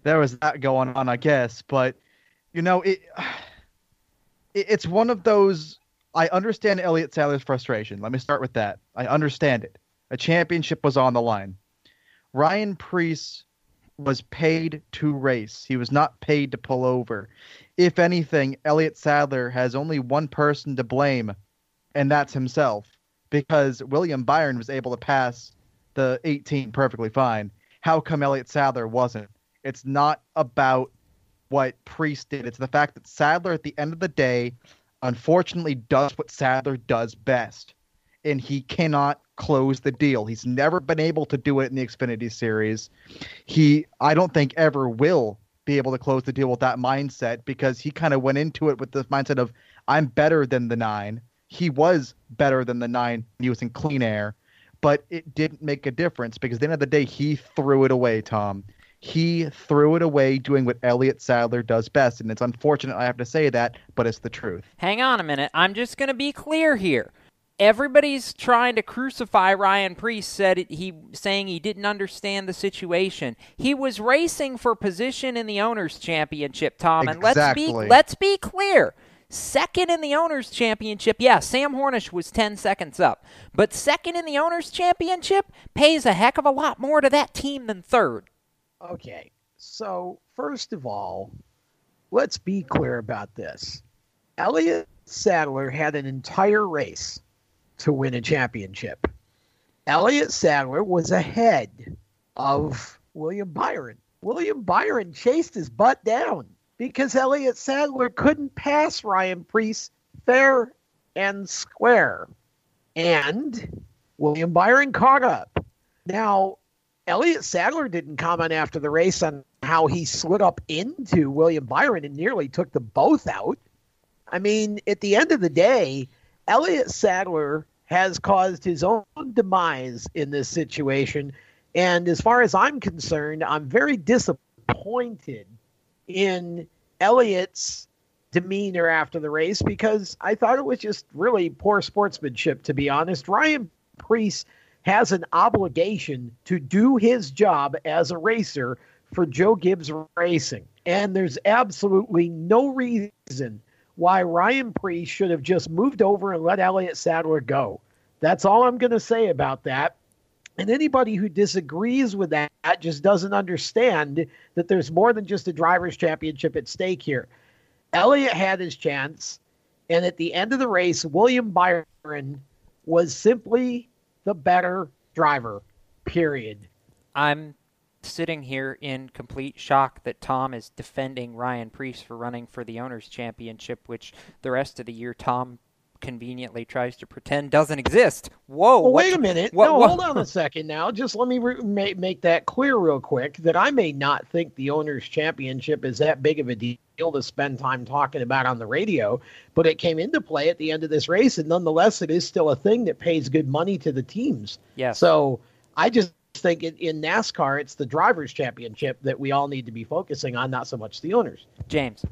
there was that going on, I guess. But you know, it, it it's one of those. I understand Elliot Sadler's frustration. Let me start with that. I understand it. A championship was on the line. Ryan Preece was paid to race. He was not paid to pull over. If anything, Elliott Sadler has only one person to blame, and that's himself, because William Byron was able to pass the 18 perfectly fine. How come Elliott Sadler wasn't? It's not about what Preece did. It's the fact that Sadler, at the end of the day, unfortunately does what Sadler does best, and he cannot close the deal. He's never been able to do it in the Xfinity series. He, I don't think, ever will be able to close the deal with that mindset because he kind of went into it with the mindset of, I'm better than the nine. He was better than the nine. He was in clean air. but it didn't make a difference because at the end of the day, he threw it away, Tom. He threw it away doing what Elliott Sadler does best. And it's unfortunate I have to say that, but it's the truth. Hang on a minute. I'm just going to be clear here. Everybody's trying to crucify Ryan Preece said he saying he didn't understand the situation. He was racing for position in the owners championship, Tom, and let's be let's be clear. Second in the Owners' Championship, yeah, Sam Hornish was 10 seconds up. But second in the Owners' Championship pays a heck of a lot more to that team than third. Okay, so first of all, let's be clear about this. Elliott Sadler had an entire race to win a championship. Elliott Sadler was ahead of William Byron. William Byron chased his butt down because Elliott Sadler couldn't pass Ryan Preece fair and square. And William Byron caught up. Now, Elliott Sadler didn't comment after the race on how he slid up into William Byron and nearly took them both out. I mean, at the end of the day, Elliott Sadler has caused his own demise in this situation. And as far as I'm concerned, I'm very disappointed in Elliott's demeanor after the race because I thought it was just really poor sportsmanship, to be honest. Ryan Preece has an obligation to do his job as a racer for Joe Gibbs Racing. And there's absolutely no reason why Ryan Preece should have just moved over and let Elliott Sadler go. That's all I'm going to say about that. And anybody who disagrees with that just doesn't understand that there's more than just a driver's championship at stake here. Elliott had his chance, and at the end of the race, William Byron was simply the better driver, period. I'm sitting here in complete shock that Tom is defending Ryan Preece for running for the Owners' Championship, which the rest of the year Tom conveniently tries to pretend doesn't exist. Whoa! Well, wait a minute. What, no, what? hold on a second. Now, just let me re- make make that clear real quick. That I may not think the owners' championship is that big of a deal to spend time talking about on the radio, but it came into play at the end of this race, and nonetheless, it is still a thing that pays good money to the teams. Yeah. So I just think in, in NASCAR, it's the drivers' championship that we all need to be focusing on, not so much the owners. James.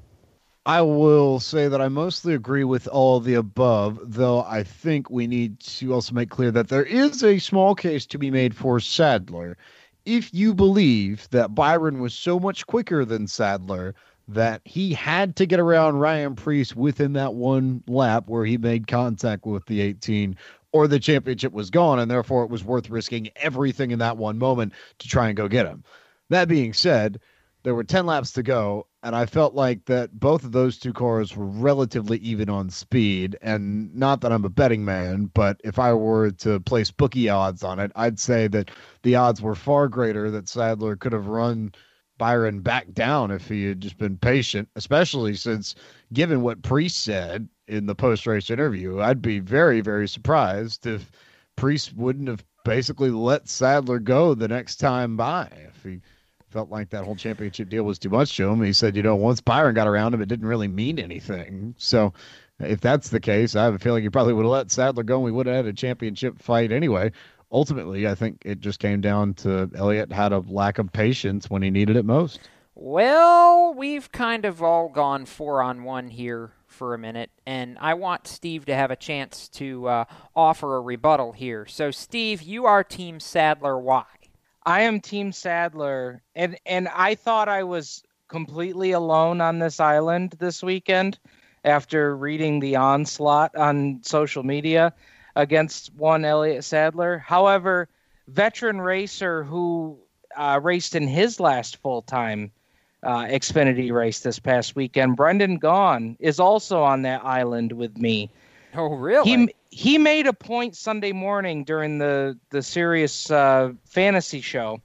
I will say that I mostly agree with all the above, though I think we need to also make clear that there is a small case to be made for Sadler. If you believe that Byron was so much quicker than Sadler that he had to get around Ryan Preece within that one lap where he made contact with the 18, or the championship was gone, and therefore it was worth risking everything in that one moment to try and go get him. That being said, there were 10 laps to go, and I felt like that both of those two cars were relatively even on speed. And not that I'm a betting man, but if I were to place bookie odds on it, I'd say that the odds were far greater that Sadler could have run Byron back down if he had just been patient, especially since, given what Preece said in the post race interview, I'd be very, very surprised if Preece wouldn't have basically let Sadler go the next time by. If he felt like that whole championship deal was too much to him. He said, you know, once Byron got around him, it didn't really mean anything. So if that's the case, I have a feeling he probably would have let Sadler go and we would have had a championship fight anyway. Ultimately, I think it just came down to Elliott had a lack of patience when he needed it most. Well, we've kind of all gone four on one here for a minute, and I want Steve to have a chance to uh, offer a rebuttal here. So, Steve, you are Team Sadler. Why? I am Team Sadler, and and I thought I was completely alone on this island this weekend after reading the onslaught on social media against one Elliott Sadler. However, veteran racer who uh, raced in his last full time uh, Xfinity race this past weekend, Brendan Gaughan, is also on that island with me. Oh, really? He he made a point Sunday morning during the the Sirius uh, fantasy show,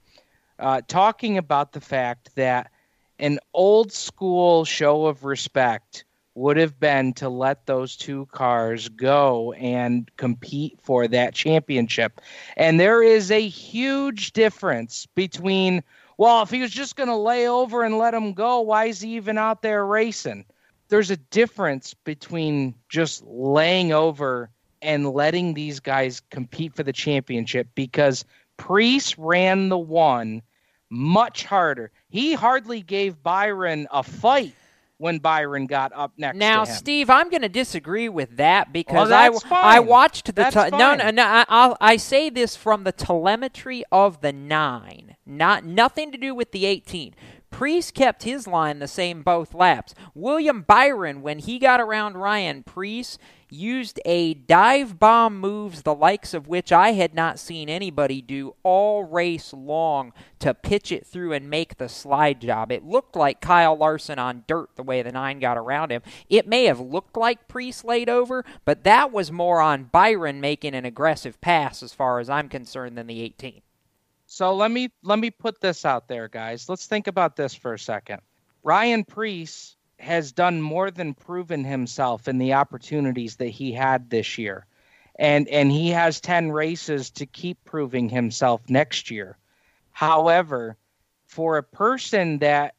uh, talking about the fact that an old school show of respect would have been to let those two cars go and compete for that championship. And there is a huge difference between, well, if he was just going to lay over and let him go, why is he even out there racing? There's a difference between just laying over and letting these guys compete for the championship because Preece ran the one much harder. He hardly gave Byron a fight when Byron got up next now, to him. Steve, I'm going to disagree with that because Well, I I watched the That's te- no no no I, I'll, I say this from the telemetry of the nine, not nothing to do with the 18. Preece kept his line the same both laps. William Byron, when he got around Ryan Priest, used a dive bomb moves the likes of which I had not seen anybody do all race long to pitch it through and make the slide job. It looked like Kyle Larson on dirt the way the nine got around him. It may have looked like Preece laid over, but that was more on Byron making an aggressive pass as far as I'm concerned than the 18. So let me let me put this out there, guys. Let's think about this for a second. Ryan Preece has done more than proven himself in the opportunities that he had this year. And and he has 10 races to keep proving himself next year. However, for a person that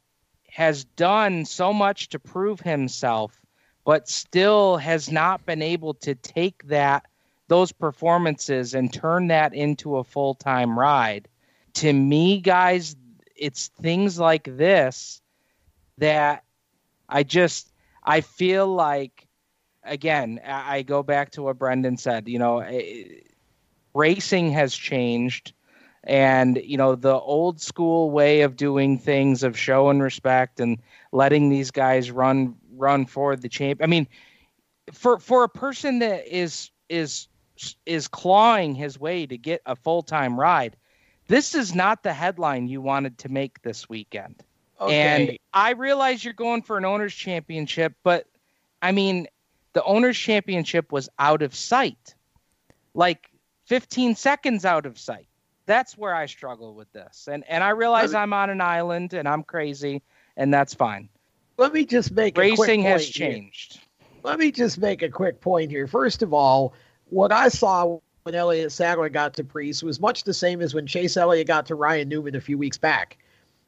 has done so much to prove himself but still has not been able to take that those performances and turn that into a full-time ride to me guys it's things like this that i just i feel like again i go back to what brendan said you know eh, racing has changed. And you know the old school way of doing things of show and respect and letting these guys run run for the champ i mean for for a person that is is is clawing his way to get a full-time ride this is not the headline you wanted to make this weekend and i realize you're going for an owners championship but i mean the owners championship was out of sight like 15 seconds out of sight that's where i struggle with this and and i realize i'm on an island and i'm crazy and that's fine Let me just make a quick racing has point here. changed Let me just make a quick point here. First of all, what I saw when Elliott Sadler got to Preece was much the same as when Chase Elliott got to Ryan Newman a few weeks back.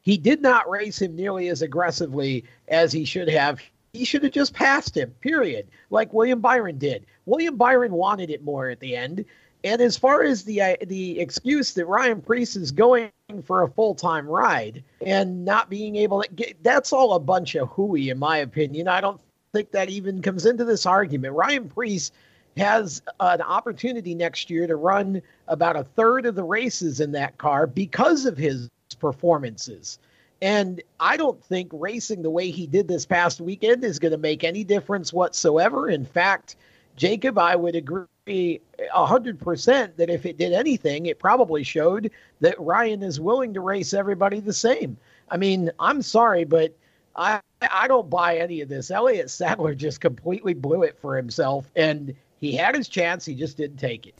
He did not race him nearly as aggressively as he should have. He should have just passed him, period, like William Byron did. William Byron wanted it more at the end. And as far as the uh, the excuse that Ryan Preece is going for a full time ride and not being able to get, that's all a bunch of hooey, in my opinion. I don't think that even comes into this argument. Ryan Preece has an opportunity next year to run about a third of the races in that car because of his performances. And I don't think racing the way he did this past weekend is going to make any difference whatsoever. In fact, Jacob, I would agree 100% that if it did anything, it probably showed that Ryan is willing to race everybody the same. I mean, I'm sorry, but I I don't buy any of this. Elliott Sadler just completely blew it for himself, and he had his chance. He just didn't take it.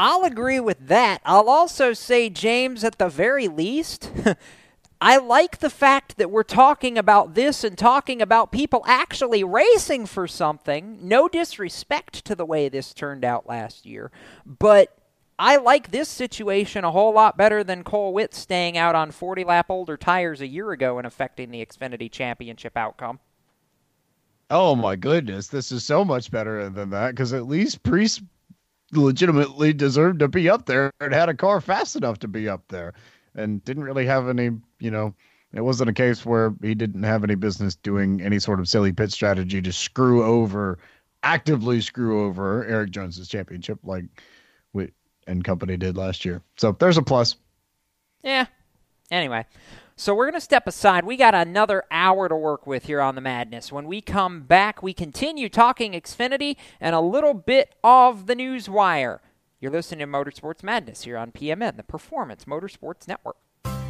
I'll agree with that. I'll also say, James, at the very least, I like the fact that we're talking about this and talking about people actually racing for something. No disrespect to the way this turned out last year, but I like this situation a whole lot better than Cole Whitt staying out on 40 lap older tires a year ago and affecting the Xfinity Championship outcome. Oh my goodness, this is so much better than that because at least Preece legitimately deserved to be up there and had a car fast enough to be up there and didn't really have any, you know, it wasn't a case where he didn't have any business doing any sort of silly pit strategy to screw over, actively screw over Erik Jones's championship like we and company did last year. So there's a plus. Yeah. Anyway, so we're going to step aside. We got another hour to work with here on the Madness. When we come back, we continue talking Xfinity and a little bit of the news wire. You're listening to Motorsports Madness here on PMN, the Performance Motorsports Network.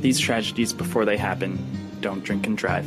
These tragedies before they happen. Don't drink and drive.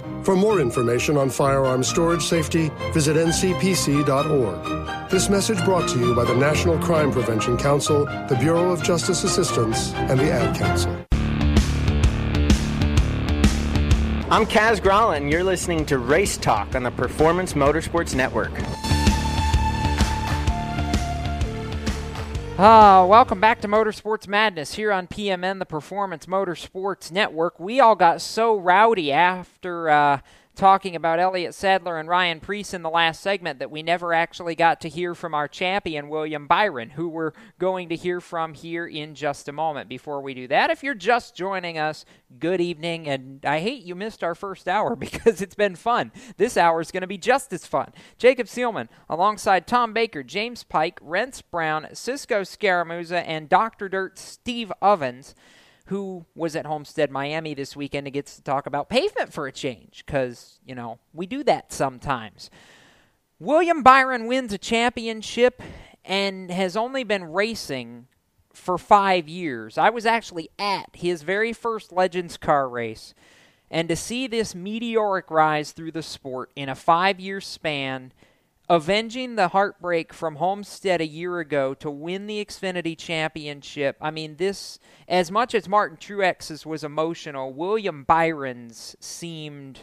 For more information on firearm storage safety, visit ncpc.org. This message brought to you by the National Crime Prevention Council, the Bureau of Justice Assistance, and the Ad Council. I'm Kaz Grala, and you're listening to Race Talk on the Performance Motorsports Network. Ah, welcome back to Motorsports Madness here on PMN, the Performance Motorsports Network. We all got so rowdy after uh, talking about Elliott Sadler and Ryan Preece in the last segment that we never actually got to hear from our champion, William Byron, who we're going to hear from here in just a moment. Before we do that, if you're just joining us, good evening. And I hate you missed our first hour because it's been fun. This hour is going to be just as fun. Jacob Seelman, alongside Tom Baker, James Pike, Rents Brown, Cisco Scaramuza, and Dr. Dirt Steve Ovens who was at Homestead, Miami this weekend and gets to talk about pavement for a change because, you know, we do that sometimes. William Byron wins a championship and has only been racing for five years. I was actually at his very first Legends car race. And to see this meteoric rise through the sport in a five year span avenging the heartbreak from Homestead a year ago to win the Xfinity Championship. I mean, this, as much as Martin Truex's was emotional, William Byron's seemed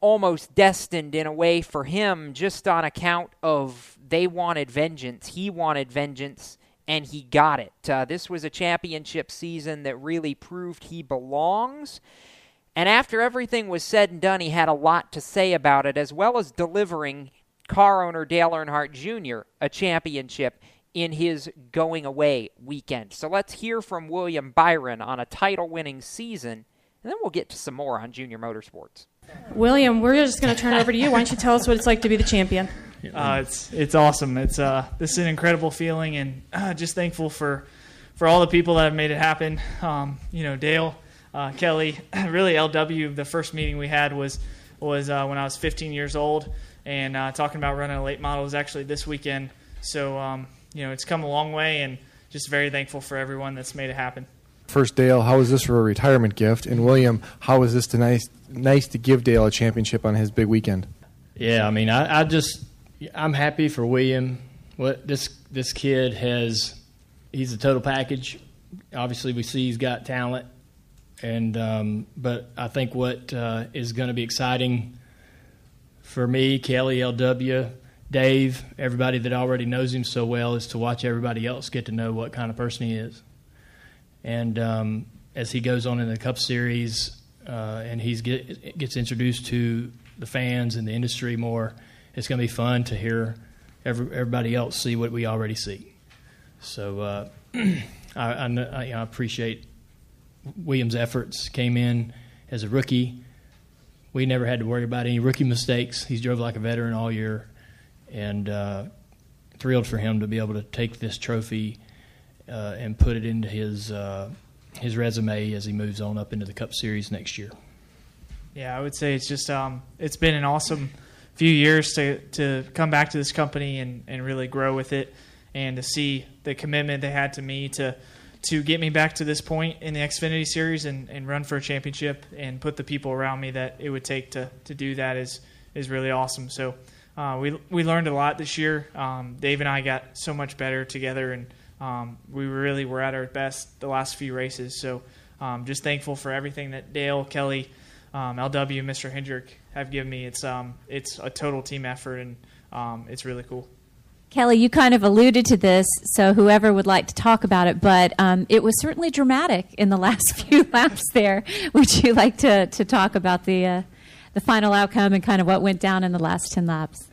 almost destined in a way for him just on account of they wanted vengeance. He wanted vengeance. And he got it. Uh, this was a championship season that really proved he belongs. And after everything was said and done, he had a lot to say about it, as well as delivering car owner Dale Earnhardt Jr. a championship in his going away weekend. So let's hear from William Byron on a title winning season, and then we'll get to some more on junior motorsports. William, we're just going to turn it over to you. Why don't you tell us what it's like to be the champion? Uh, it's it's awesome. It's uh, this is an incredible feeling, and uh, just thankful for for all the people that have made it happen. Um, you know, Dale, uh, Kelly, really LW. The first meeting we had was was uh, when I was 15 years old and uh, talking about running a late model is actually this weekend. So um, you know, it's come a long way, and just very thankful for everyone that's made it happen. First, Dale, how is this for a retirement gift? And William, how is this to nice nice to give Dale a championship on his big weekend? Yeah, I mean, I, I just I'm happy for William. What this this kid has, he's a total package. Obviously, we see he's got talent, and um, but I think what uh, is going to be exciting for me, Kelly, LW, Dave, everybody that already knows him so well, is to watch everybody else get to know what kind of person he is. And um, as he goes on in the Cup Series uh, and he get, gets introduced to the fans and the industry more, it's going to be fun to hear every, everybody else see what we already see. So uh, I, I, I, I appreciate Williams' efforts. Came in as a rookie. We never had to worry about any rookie mistakes. He's drove like a veteran all year, and uh, thrilled for him to be able to take this trophy uh, and put it into his uh, his resume as he moves on up into the Cup Series next year. Yeah, I would say it's just um, it's been an awesome few years to to come back to this company and, and really grow with it, and to see the commitment they had to me to to get me back to this point in the Xfinity Series and, and run for a championship and put the people around me that it would take to, to do that is is really awesome. So uh, we we learned a lot this year. Um, Dave and I got so much better together, and um, we really were at our best the last few races. So um, just thankful for everything that Dale, Kelly, um, LW, Mr. Hendrick have given me. It's um, it's a total team effort, and um, it's really cool. Kelly, you kind of alluded to this, so whoever would like to talk about it, but um, it was certainly dramatic in the last few laps there. Would you like to, to talk about the, uh, the final outcome and kind of what went down in the last 10 laps?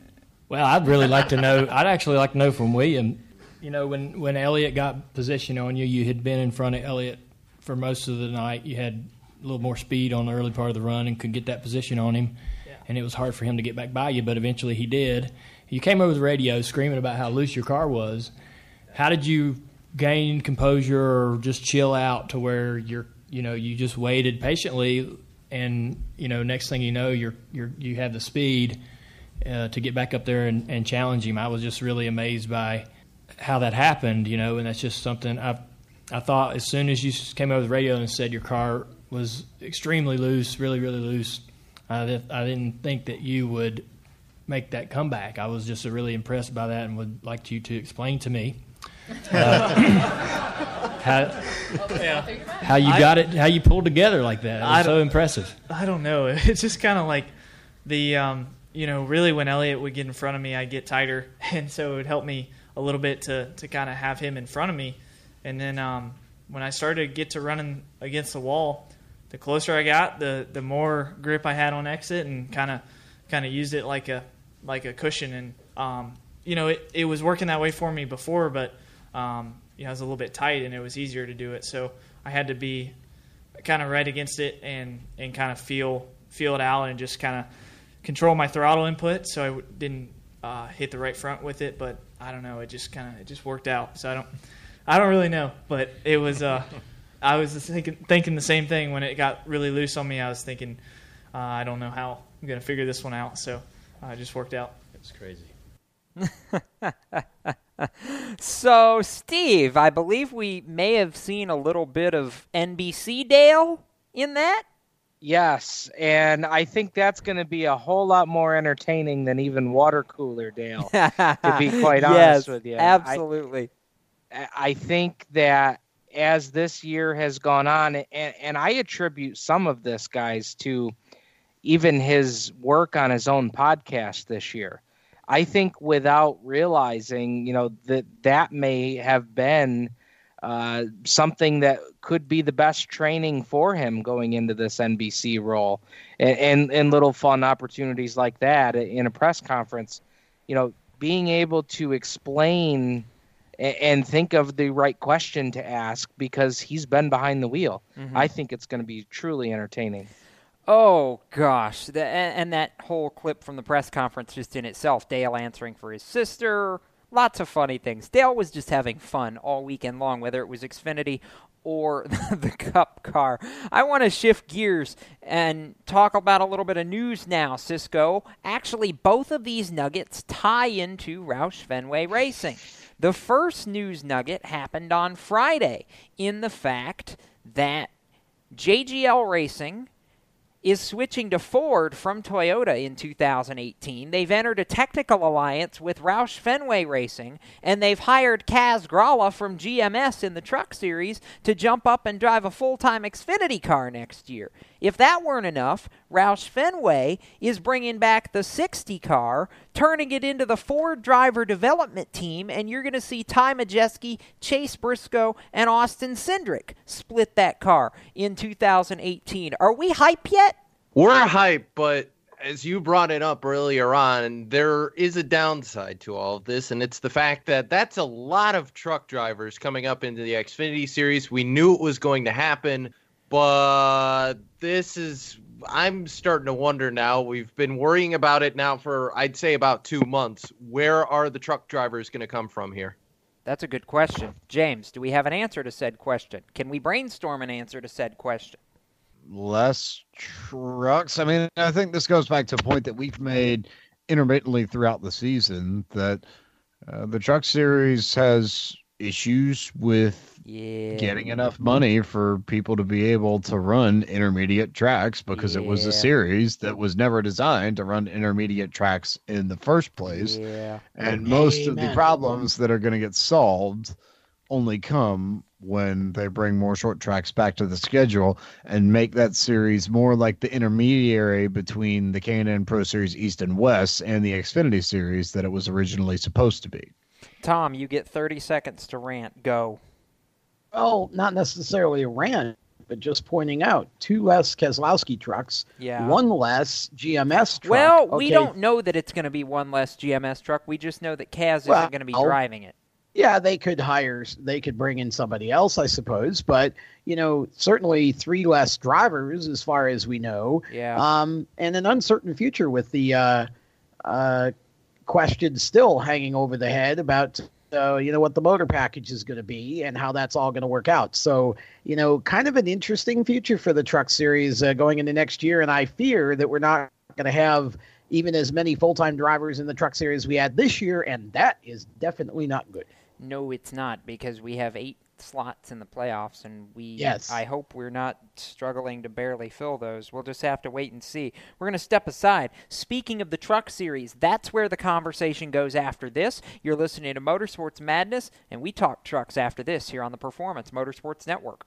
Well, I'd really like to know, I'd actually like to know from William, you know, when, when Elliott got position on you, you had been in front of Elliott for most of the night. You had a little more speed on the early part of the run and could get that position on him. Yeah. And it was hard for him to get back by you, but eventually he did you came over the radio screaming about how loose your car was. How did you gain composure or just chill out to where you're, you know, you just waited patiently, and you know, next thing you know, you're you're you have the speed uh, to get back up there and, and challenge him. I was just really amazed by how that happened, you know, and that's just something I I thought as soon as you came over the radio and said your car was extremely loose, really really loose. I, I didn't think that you would make that comeback. I was just really impressed by that and would like you to explain to me uh, how, yeah. how you got I, it, how you pulled together like that. It was so impressive. I don't know. It's just kind of like the, um, you know, really when Elliott would get in front of me, I'd get tighter, and so it would help me a little bit to to kind of have him in front of me, and then um, when I started to get to running against the wall, the closer I got, the the more grip I had on exit, and kind of kind of used it like a like a cushion, and um, you know it, it was working that way for me before, but um, you know, I was a little bit tight, and it was easier to do it. So I had to be kind of right against it and and kind of feel feel it out and just kind of control my throttle input, so I didn't uh, hit the right front with it. But I don't know, it just kind of it just worked out. So I don't I don't really know, but it was. Uh, I was thinking, thinking the same thing when it got really loose on me. I was thinking, uh, I don't know how I'm going to figure this one out. So uh, it just worked out. It's crazy. so, Steve, I believe we may have seen a little bit of NBC Dale in that. Yes, and I think that's going to be a whole lot more entertaining than even water cooler Dale. to be quite honest with you, absolutely. I, I think that as this year has gone on, and, and I attribute some of this, guys, to even his work on his own podcast this year. I think without realizing, you know, that that may have been uh, something that could be the best training for him going into this NBC role, and, and and little fun opportunities like that in a press conference, you know, being able to explain and think of the right question to ask because he's been behind the wheel. Mm-hmm. I think it's going to be truly entertaining. Oh gosh, the, and, that whole clip from the press conference just in itself, Dale answering for his sister, lots of funny things. Dale was just having fun all weekend long, whether it was Xfinity or the Cup car. I want to shift gears and talk about a little bit of news now, Cisco. Actually, both of these nuggets tie into Roush Fenway Racing. The first news nugget happened on Friday in the fact that JGL Racing is switching to Ford from Toyota in 2018. They've entered a technical alliance with Roush Fenway Racing, and they've hired Kaz Grala from GMS in the Truck Series to jump up and drive a full time Xfinity car next year. If that weren't enough, Roush Fenway is bringing back the 60 car, turning it into the Ford driver development team, and you're going to see Ty Majeski, Chase Briscoe, and Austin Cindric split that car in 2018. Are we hype yet? We're hype, but as you brought it up earlier on, there is a downside to all of this, and it's the fact that that's a lot of truck drivers coming up into the Xfinity Series. We knew it was going to happen, but this is. I'm starting to wonder now. We've been worrying about it now for, I'd say, about two months. Where are the truck drivers going to come from here? That's a good question. James, do we have an answer to said question? Can we brainstorm an answer to said question? less trucks. I mean, I think this goes back to a point that we've made intermittently throughout the season that uh, the truck series has issues with yeah. getting enough money for people to be able to run intermediate tracks because yeah. it was a series that was never designed to run intermediate tracks in the first place. Yeah. And most of the problems that are going to get solved only come when they bring more short tracks back to the schedule and make that series more like the intermediary between the K&N Pro Series East and West and the Xfinity Series that it was originally supposed to be. Tom, you get 30 seconds to rant. Go. Well, not necessarily a rant, but just pointing out two less Keselowski trucks, yeah. one less GMS truck. Well, okay. we don't know that it's going to be one less GMS truck. We just know that Kaz well, isn't going to be driving it yeah, they could hire, they could bring in somebody else, I suppose. But you know, certainly three less drivers, as far as we know. Yeah. Um, and an uncertain future with the uh, uh, question still hanging over the head about. Uh, you know what the motor package is going to be and how that's all going to work out. So, you know, kind of an interesting future for the truck series uh, going into next year. And I fear that we're not going to have even as many full time drivers in the truck series we had this year, and that is definitely not good. No, it's not because we have eight slots in the playoffs, and we. Yes. I hope we're not struggling to barely fill those. We'll just have to wait and see. We're going to step aside. Speaking of the Truck Series, that's where the conversation goes after this. You're listening to Motorsports Madness, and we talk trucks after this here on the Performance Motorsports Network.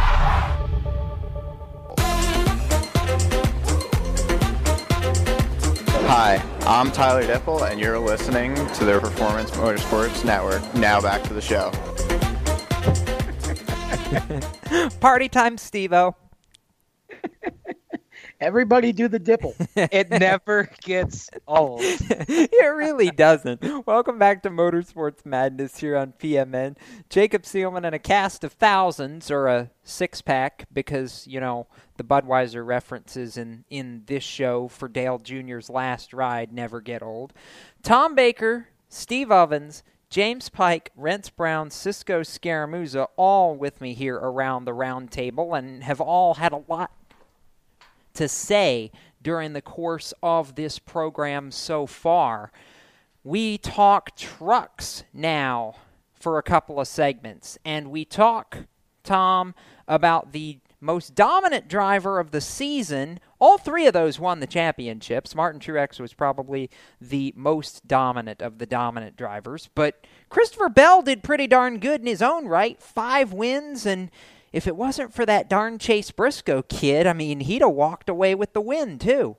Hi, I'm Tyler Dippel, and you're listening to the Performance Motorsports Network. Now back to the show. Party time, Steve-O. Everybody do the dippel. it never gets old. it really doesn't. Welcome back to Motorsports Madness here on PMN. Jacob Seelman and a cast of thousands, or a six pack, because, you know, the Budweiser references in, in this show for Dale Jr.'s last ride never get old. Tom Baker, Steve Ovens, James Pike, Rents Brown, Cisco Scaramuza, all with me here around the round table and have all had a lot to say during the course of this program so far. We talk trucks now for a couple of segments, and we talk, Tom, about the most dominant driver of the season. All three of those won the championships. Martin Truex was probably the most dominant of the dominant drivers, but Christopher Bell did pretty darn good in his own right. Five wins, and if it wasn't for that darn Chase Briscoe kid, I mean, he'd have walked away with the win, too.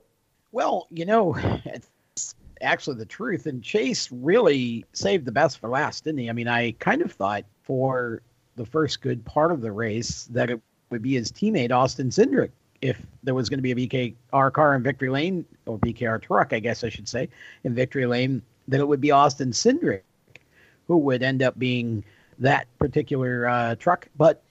Well, you know, it's actually the truth. And Chase really saved the best for last, didn't he? I mean, I kind of thought for the first good part of the race that it would be his teammate, Austin Cindric if there was going to be a BKR car in Victory Lane, or BKR truck, I guess I should say, in Victory Lane, that it would be Austin Cindric who would end up being that particular uh, truck. But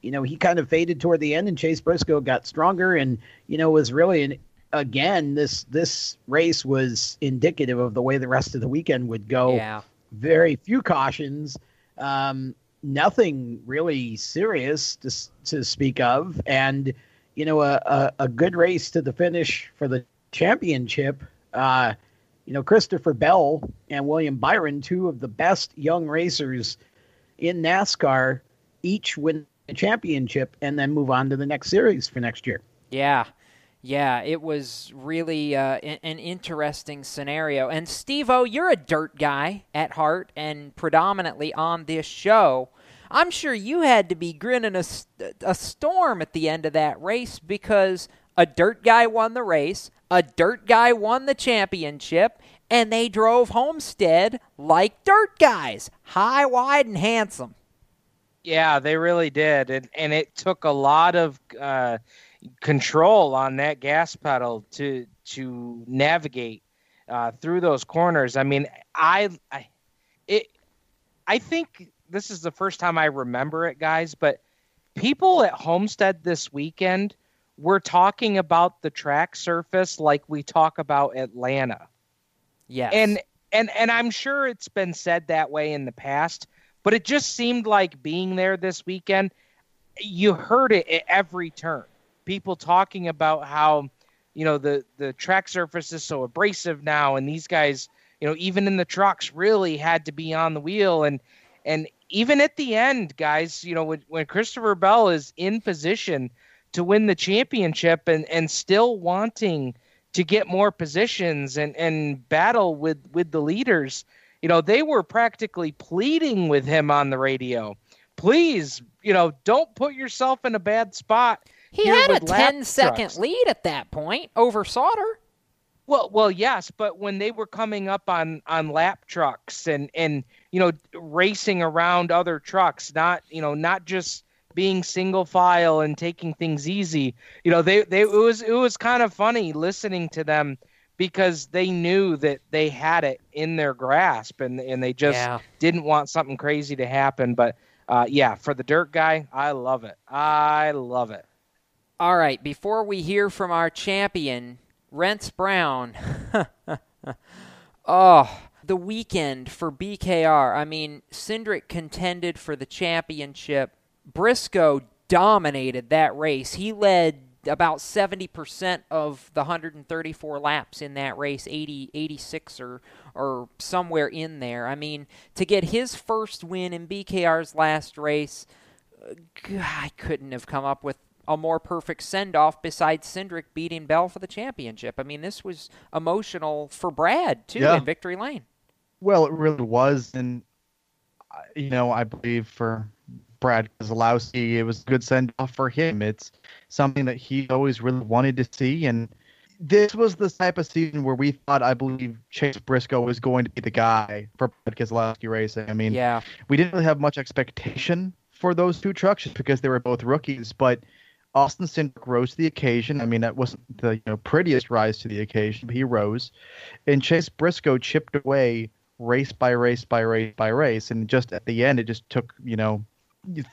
you know, he kind of faded toward the end, and Chase Briscoe got stronger, and you know, was really an again this this race was indicative of the way the rest of the weekend would go. Yeah. Very few cautions, um, nothing really serious to to speak of, and you know, a, a, a good race to the finish for the championship. Uh, you know, Christopher Bell and William Byron, two of the best young racers in NASCAR, each win a championship and then move on to the next series for next year. Yeah. Yeah, it was really uh, an interesting scenario. And Steve O, you're a dirt guy at heart and predominantly on this show. I'm sure you had to be grinning a, a storm at the end of that race because a dirt guy won the race, a dirt guy won the championship, and they drove Homestead like dirt guys, high, wide, and handsome. Yeah, they really did, and and it took a lot of uh, control on that gas pedal to to navigate uh, through those corners. I mean, I, I it I think this is the first time I remember it, guys. But people at Homestead this weekend were talking about the track surface like we talk about Atlanta. Yes, and and and I'm sure it's been said that way in the past but it just seemed like being there this weekend, you heard it at every turn. People talking about how, you know, the the track surface is so abrasive now, and these guys, you know, even in the trucks, really had to be on the wheel, and and even at the end, guys, you know, when, when Christopher Bell is in position to win the championship and and still wanting to get more positions and and battle with with the leaders you know, they were practically pleading with him on the radio. Please, you know, don't put yourself in a bad spot. He had a 10 second trucks. lead at that point over Sauter. Well, well, yes, but when they were coming up on on lap trucks and and you know racing around other trucks, not you know not just being single file and taking things easy, you know they they it was it was kind of funny listening to them because they knew that they had it in their grasp and and they just Yeah. didn't want something crazy to happen. But uh, yeah, for the dirt guy, I love it. I love it. All right, before we hear from our champion, Rents Brown. oh, the weekend for BKR. I mean, Cindric contended for the championship. Briscoe dominated that race. He led about 70% of the 134 laps in that race, 80, 86 or, or somewhere in there. I mean, to get his first win in BKR's last race, uh, I couldn't have come up with a more perfect send off besides Cindric beating Bell for the championship. I mean, this was emotional for Brad, too, Yeah. in Victory Lane. Well, it really was, and uh, you know, I believe for Brad Keselowski, it was a good send off for him. It's something that he always really wanted to see, and this was the type of season where we thought, I believe, Chase Briscoe was going to be the guy for Brad Keselowski racing. I mean, Yeah. we didn't really have much expectation for those two trucks just because they were both rookies, but Austin Cindric rose to the occasion. I mean, that wasn't the you know prettiest rise to the occasion, but he rose, and Chase Briscoe chipped away race by race by race by race, and just at the end, it just took you know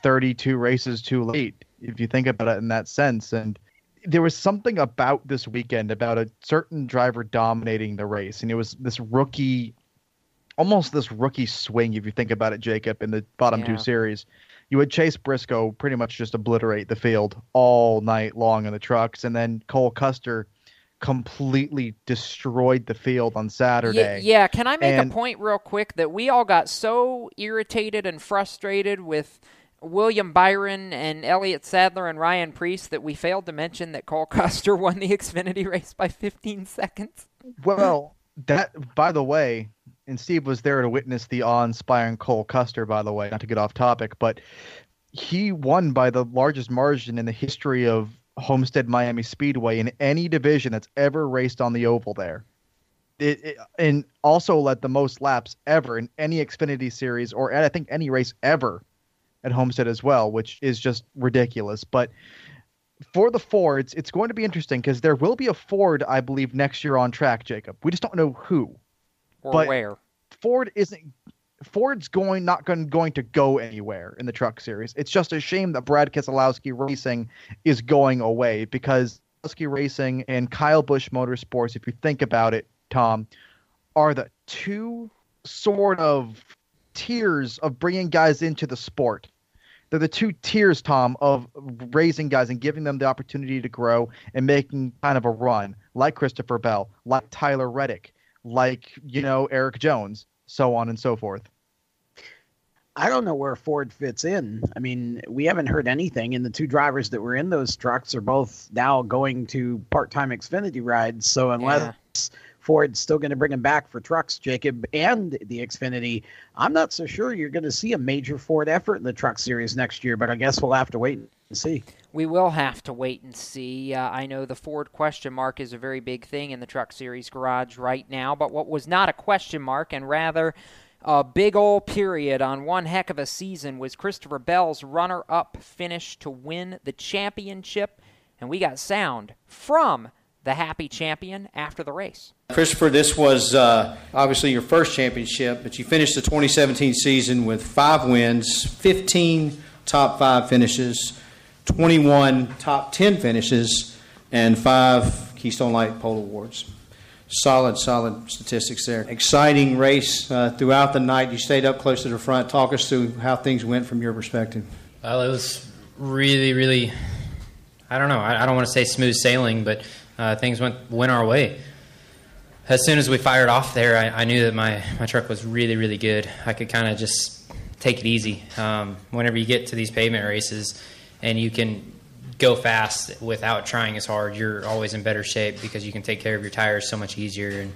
32 races too late if you think about it in that sense, and there was something about this weekend about a certain driver dominating the race, and it was this rookie, almost this rookie swing. If you think about it, Jacob, in the bottom Yeah. two series, you would Chase Briscoe pretty much just obliterate the field all night long in the trucks, and then Cole Custer completely destroyed the field on Saturday. Yeah, yeah, can I make And- a point real quick that we all got so irritated and frustrated with William Byron and Elliott Sadler and Ryan Preece that we failed to mention that Cole Custer won the Xfinity race by 15 seconds? Well, that by the way, and Steve was there to witness the awe-inspiring Cole Custer. By the way, not to get off topic, but he won by the largest margin in the history of Homestead Miami Speedway in any division that's ever raced on the oval there. It, it- and also led the most laps ever in any Xfinity series or I think any race ever at Homestead as well, which is just ridiculous. But for the Fords, it's going to be interesting because there will be a Ford, I believe, next year on track, Jacob. We just don't know who. Or But where? Ford isn't Ford's going not going, going to go anywhere in the truck series. It's just a shame that Brad Keselowski Racing is going away because Keselowski Racing and Kyle Busch Motorsports, if you think about it, Tom, are the two sort of tiers of bringing guys into the sport. They're the two tiers, Tom, of raising guys and giving them the opportunity to grow and making kind of a run, like Christopher Bell, like Tyler Reddick, like you know Erik Jones, so on and so forth. I don't know where Ford fits in. I mean, we haven't heard anything, and the two drivers that were in those trucks are both now going to part-time Xfinity rides. So unless Ford's still going to bring them back for trucks, Jacob, and the Xfinity, I'm not so sure you're going to see a major Ford effort in the Truck Series next year. But I guess we'll have to wait and see. We will have to wait and see. Uh, I know the Ford question mark is a very big thing in the Truck Series garage right now, but what was not a question mark and rather a big old period on one heck of a season was Christopher Bell's runner up finish to win the championship. And we got sound from the happy champion after the race. Christopher, this was uh, obviously your first championship, but you finished the 2017 season with five wins, 15 top five finishes, 21 top 10 finishes, and five Keystone Light Pole Awards. Solid, solid statistics there. Exciting race uh, throughout the night. You stayed up close to the front. Talk us through how things went from your perspective. Well, it was really, really. I don't know. I, I don't want to say smooth sailing, but uh, things went went our way. As soon as we fired off there, I, I knew that my, my truck was really, really good. I could kind of just take it easy. Um, whenever you get to these pavement races, and you can go fast without trying as hard, you're always in better shape because you can take care of your tires so much easier. And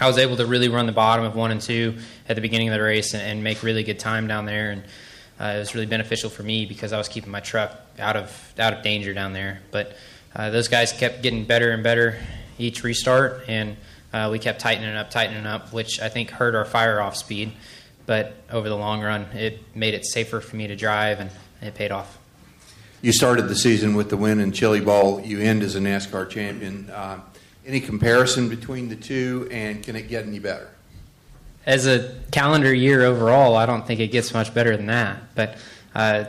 I was able to really run the bottom of one and two at the beginning of the race and, and make really good time down there. And uh, it was really beneficial for me because I was keeping my truck out of out of danger down there. But uh, those guys kept getting better and better each restart, and uh, we kept tightening up, tightening up, which I think hurt our fire off speed. But over the long run, it made it safer for me to drive, and it paid off. You started the season with the win in Chili Bowl. You end as a NASCAR champion. Uh, any comparison between the two, and can it get any better? As a calendar year overall, I don't think it gets much better than that. But uh,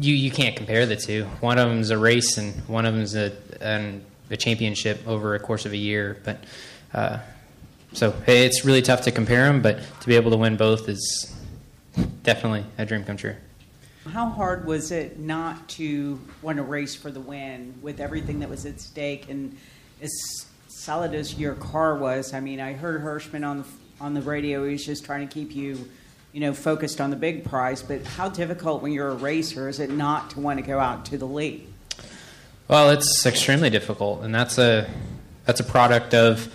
you you can't compare the two. One of them's a race, and one of them's a an, a championship over a course of a year. But uh, so hey, it's really tough to compare them. But to be able to win both is definitely a dream come true. How hard was it not to want to race for the win with everything that was at stake and as solid as your car was? I mean, I heard Hirschman on the on the radio. He was just trying to keep you, you know, focused on the big prize. But how difficult when you're a racer is it not to want to go out to the lead? Well, it's extremely difficult, and that's a that's a product of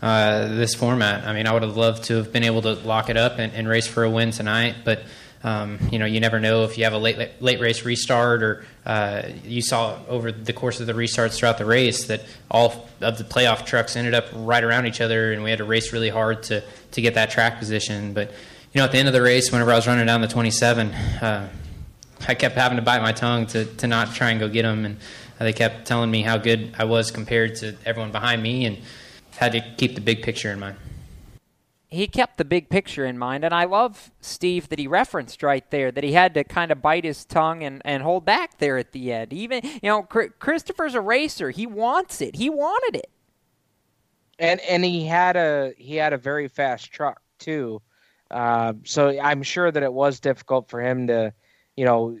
uh, this format. I mean, I would have loved to have been able to lock it up and, and race for a win tonight, but um, you know, you never know if you have a late late, late race restart, or uh, you saw over the course of the restarts throughout the race that all of the playoff trucks ended up right around each other, and we had to race really hard to to get that track position. But you know, at the end of the race, whenever I was running down the 27. Uh, I kept having to bite my tongue to, to not try and go get them. And they kept telling me how good I was compared to everyone behind me and had to keep the big picture in mind. He kept the big picture in mind, and I love Steve that he referenced right there that he had to kind of bite his tongue and, and hold back there at the end. Even you know, Chr- Christopher's a racer; he wants it. He wanted it. and and he had a he had a very fast truck too uh, so i'm sure that it was difficult for him to you know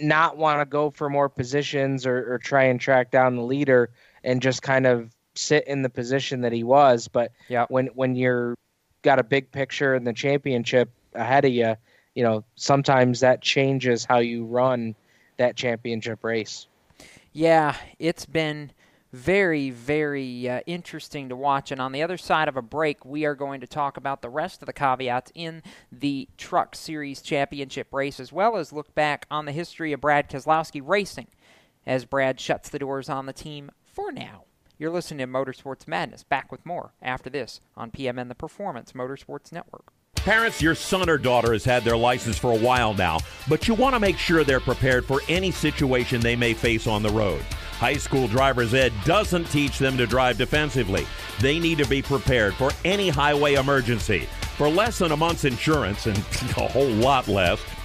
not want to go for more positions or, or try and track down the leader and just kind of sit in the position that he was but when when you're got a big picture in the championship ahead of you you know sometimes that changes how you run that championship race Yeah, it's been very, very uh, interesting to watch. And on the other side of a break, we are going to talk about the rest of the caveats in the Truck Series Championship race, as well as look back on the history of Brad Keselowski racing as Brad shuts the doors on the team for now. You're listening to Motorsports Madness. Back with more after this on PMN the Performance Motorsports Network. Parents, your son or daughter has had their license for a while now, but you want to make sure they're prepared for any situation they may face on the road. High school driver's ed doesn't teach them to drive defensively. They need to be prepared for any highway emergency. For less than a month's insurance, and a whole lot less,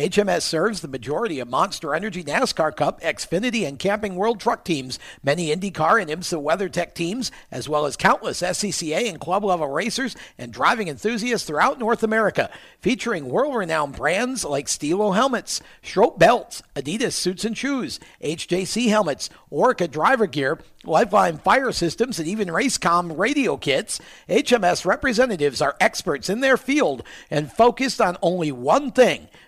HMS serves the majority of Monster Energy NASCAR Cup, Xfinity, and Camping World Truck teams, many IndyCar and IMSA WeatherTech teams, as well as countless SCCA and club level racers and driving enthusiasts throughout North America, featuring world renowned brands like Stilo helmets, Schroth belts, Adidas suits and shoes, HJC helmets, Orca driver gear, Lifeline fire systems, and even Racecom radio kits. HMS representatives are experts in their field and focused on only one thing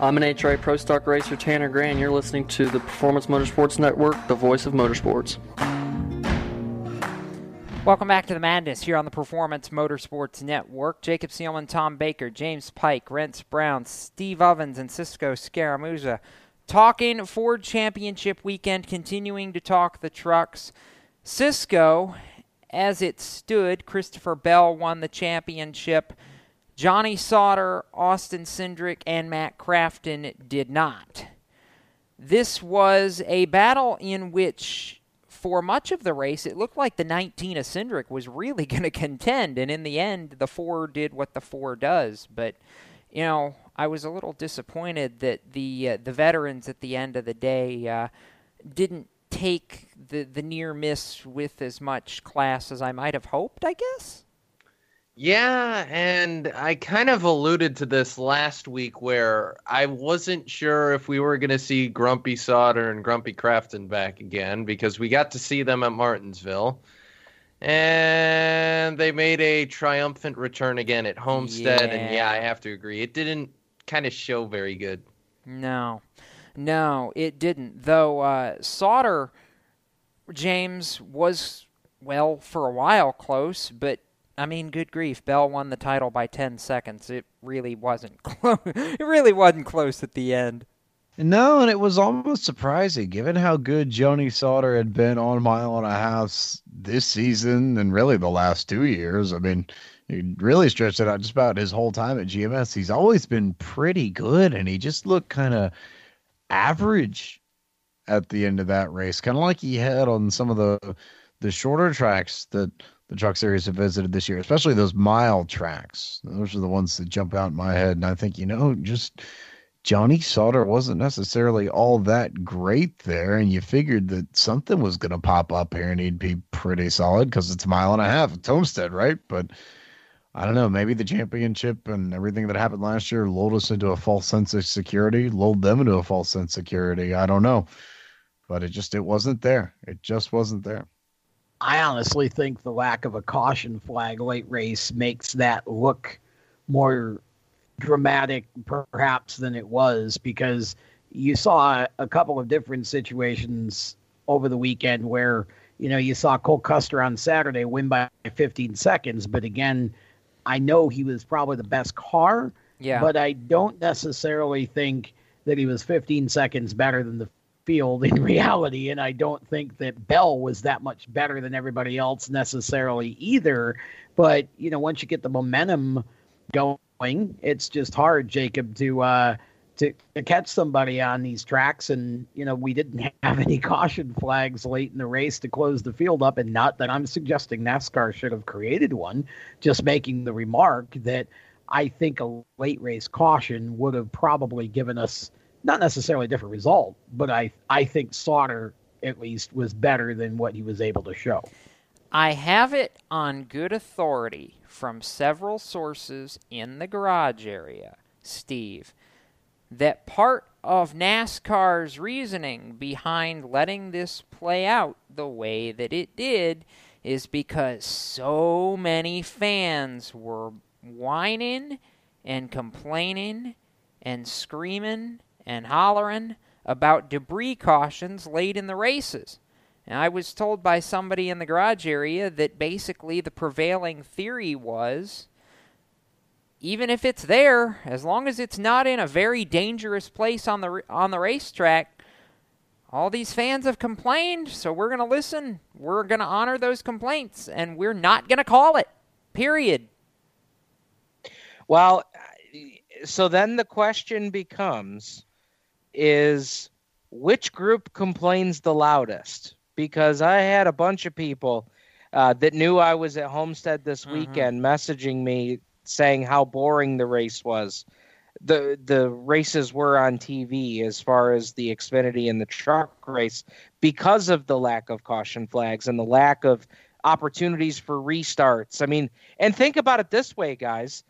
I'm NHRA Pro Stock Racer Tanner Gray, and you're listening to the Performance Motorsports Network, the voice of motorsports. Welcome back to the Madness here on the Performance Motorsports Network. Jacob Seelman, Tom Baker, James Pike, Rents Brown, Steve Ovens, and Cisco Scaramuza talking Ford Championship weekend, continuing to talk the trucks. Cisco, as it stood, Christopher Bell won the championship. Johnny Sauter, Austin Cindric, and Matt Crafton did not. This was a battle in which for much of the race, it looked like the 19 of Cindric was really going to contend, and in the end, the four did what the four does. But you know, I was a little disappointed that the uh, the veterans at the end of the day uh, didn't take the the near miss with as much class as I might have hoped. I guess. Yeah, and I kind of alluded to this last week where I wasn't sure if we were going to see Grumpy Sauter and Grumpy Crafton back again because we got to see them at Martinsville. And they made a triumphant return again at Homestead. And yeah, I have to agree. It didn't kind of show very good. No, no, it didn't. Though uh, Sauter, James was well for a while close, but I mean, good grief, Bell won the title by ten seconds. It really wasn't close. it really wasn't close at the end. No, and it was almost surprising given how good Johnny Sauter had been on Mile and a Half this season and really the last two years. I mean, he really stretched it out just about his whole time at GMS. He's always been pretty good, and he just looked kind of average at the end of that race, kind of like he had on some of the the shorter tracks that the truck series have visited this year, especially those mile tracks. Those are the ones that jump out in my head, and I think you know just Johnny Sauter wasn't necessarily all that great there, and you figured that something was going to pop up here and he'd be pretty solid because it's a mile and a half. It's Homestead, right? But I don't know. Maybe the championship and everything that happened last year lulled us into a false sense of security, lulled them into a false sense of security. I don't know, but it just it wasn't there. It just wasn't there. I honestly think the lack of a caution flag late race makes that look more dramatic perhaps than it was because you saw a couple of different situations over the weekend where you know you saw Cole Custer on Saturday win by 15 seconds but again I know he was probably the best car Yeah. but I don't necessarily think that he was 15 seconds better than the field in reality and I don't think that Bell was that much better than everybody else necessarily either. But you know once you get the momentum going it's just hard Jacob to uh to, to catch somebody on these tracks. And you know we didn't have any caution flags late in the race to close the field up. And not that I'm suggesting NASCAR should have created one just making the remark that I think a late race caution would have probably given us not necessarily a different result but I I think Sauter at least was better than what he was able to show. I have it on good authority from several sources in the garage area, Steve, that part of NASCAR's reasoning behind letting this play out the way that it did is because so many fans were whining and complaining and screaming and hollering about debris cautions late in the races. And I was told by somebody in the garage area that basically the prevailing theory was even if it's there, as long as it's not in a very dangerous place on the on the racetrack, all these fans have complained, so we're going to listen. We're going to honor those complaints and we're not going to call it. Period. Well, so then the question becomes is which group complains the loudest? Because I had a bunch of people uh, that knew I was at Homestead this weekend messaging me saying how boring the race was. The the races were on TV as far as the Xfinity and the truck race because of the lack of caution flags and the lack of opportunities for restarts. I mean, and think about it this way, guys.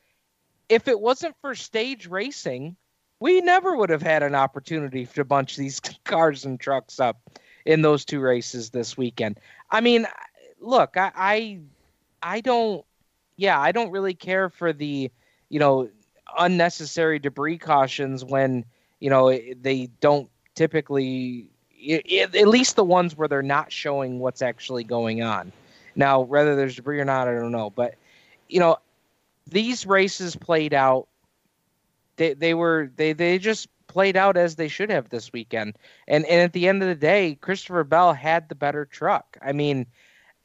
If it wasn't for stage racing, we never would have had an opportunity to bunch these cars and trucks up in those two races this weekend. I mean, look, I, I, I don't, yeah, I don't really care for the, you know, unnecessary debris cautions when you know they don't typically, at least the ones where they're not showing what's actually going on. Now, whether there's debris or not, I don't know, but you know, these races played out they they were they they just played out as they should have this weekend. And and at the end of the day, Christopher Bell had the better truck. I mean,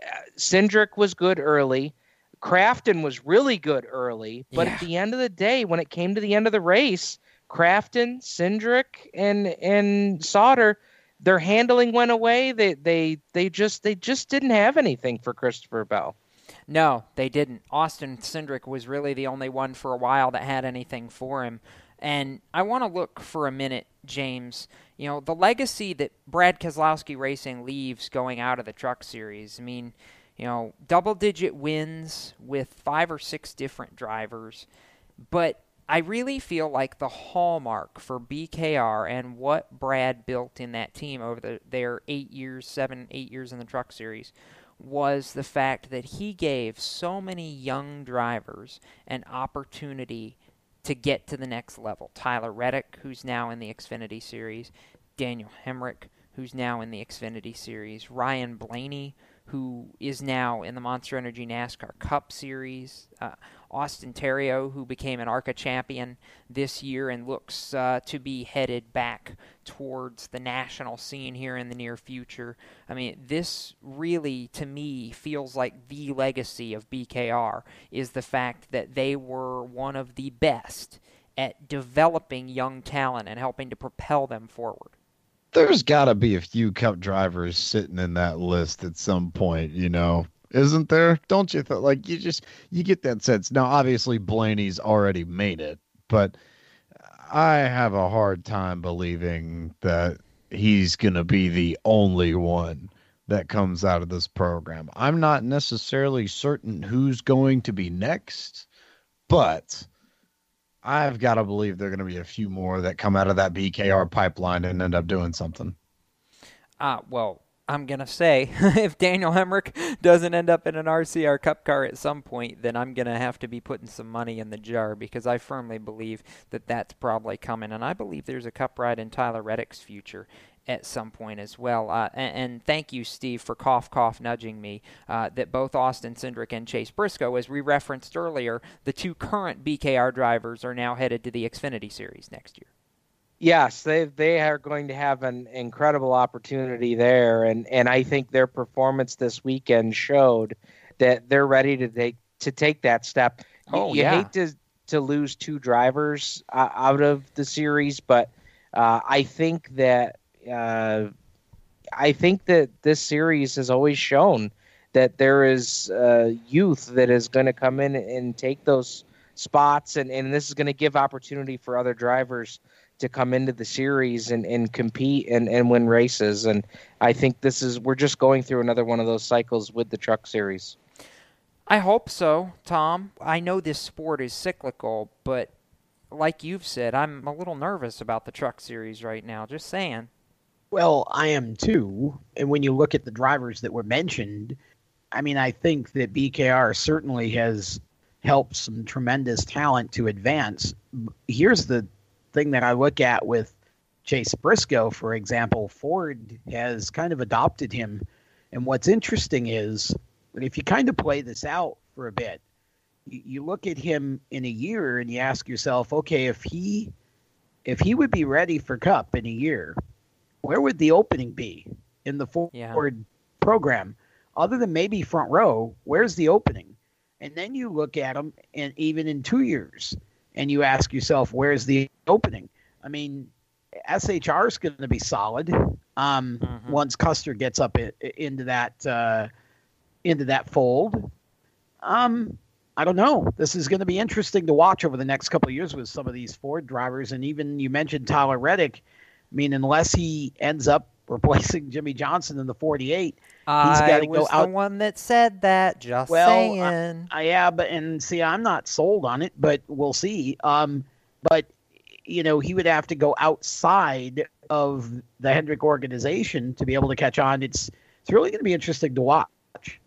uh, Cindric was good early. Crafton was really good early, but Yeah. at the end of the day, when it came to the end of the race, Crafton, Cindric, and and Sauter, their handling went away. They they they just they just didn't have anything for Christopher Bell. No, they didn't. Austin Cindric was really the only one for a while that had anything for him. And I want to look for a minute, James. You know, the legacy that Brad Keselowski Racing leaves going out of the Truck Series. I mean, you know, double digit wins with five or six different drivers. But I really feel like the hallmark for BKR and what Brad built in that team over the, their eight years, seven, eight years in the Truck Series was the fact that he gave so many young drivers an opportunity to get to the next level. Tyler Reddick, who's now in the Xfinity Series, Daniel Hemric, who's now in the Xfinity Series, Ryan Blaney, who is now in the Monster Energy NASCAR Cup Series, uh, Austin Theriault, who became an ARCA champion this year and looks uh, to be headed back towards the national scene here in the near future. I mean, this really, to me, feels like the legacy of BKR is the fact that they were one of the best at developing young talent and helping to propel them forward. There's got to be a few cup drivers sitting in that list at some point, you know isn't there? Don't you think? Like you just you get that sense. Now, obviously, Blaney's already made it, but I have a hard time believing that he's going to be the only one that comes out of this program. I'm not necessarily certain who's going to be next, but I've got to believe there are going to be a few more that come out of that BKR pipeline and end up doing something. Uh, well, I'm going to say if Daniel Hemric doesn't end up in an RCR Cup car at some point, then I'm going to have to be putting some money in the jar because I firmly believe that that's probably coming. And I believe there's a Cup ride in Tyler Reddick's future at some point as well. Uh, and, and, thank you, Steve, for cough cough nudging me uh, that both Austin Cindric and Chase Briscoe, as we referenced earlier, the two current BKR drivers are now headed to the Xfinity Series next year yes, they they are going to have an incredible opportunity there, and and I think their performance this weekend showed that they're ready to take to take that step. Oh, you, yeah. hate to to lose two drivers uh, out of the series, but uh, I think that uh, I think that this series has always shown that there is uh, youth that is going to come in and take those spots, and, and this is going to give opportunity for other drivers to come into the series and, and compete and, and win races. And I think this is we're just going through another one of those cycles with the truck series. I hope so, Tom. I know this sport is cyclical, but like you've said, I'm a little nervous about the truck series right now. Just saying. Well, I am too. And when you look at the drivers that were mentioned, I mean, I think that BKR certainly has helped some tremendous talent to advance. Here's the thing that I look at with Chase Briscoe, for example, Ford has kind of adopted him. And what's interesting is if you kind of play this out for a bit, you, look at him in a year and you ask yourself, okay, if he if he would be ready for Cup in a year, where would the opening be in the Ford Yeah. program? Other than maybe front row, where's the opening? And then you look at him, and even in two years, and you ask yourself, where's the opening? I mean, SHR is going to be solid um, once Custer gets up i into that uh, into that fold. Um, I don't know. This is going to be interesting to watch over the next couple of years with some of these Ford drivers, and even you mentioned Tyler Reddick. I mean, unless he ends up replacing Jimmie Johnson in the 48, he's I got to go out. the one that said that. Just Well, saying. I, yeah, but and see, I'm not sold on it, but we'll see. Um, but you know, he would have to go outside of the Hendrick organization to be able to catch on. It's it's really going to be interesting to watch.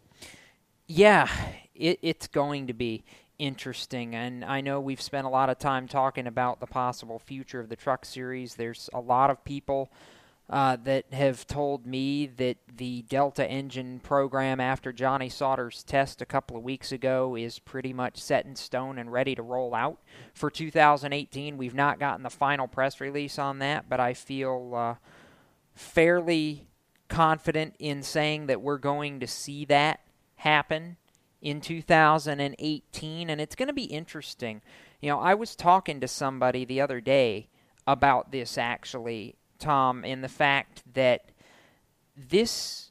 Yeah, it, it's going to be interesting. And I know we've spent a lot of time talking about the possible future of the truck series. There's a lot of people uh, that have told me that the Delta engine program after Johnny Sauter's test a couple of weeks ago is pretty much set in stone and ready to roll out for 2018. We've not gotten the final press release on that, but I feel uh, fairly confident in saying that we're going to see that happen in 2018 and it's going to be interesting. You know, I was talking to somebody the other day about this actually, Tom, in the fact that this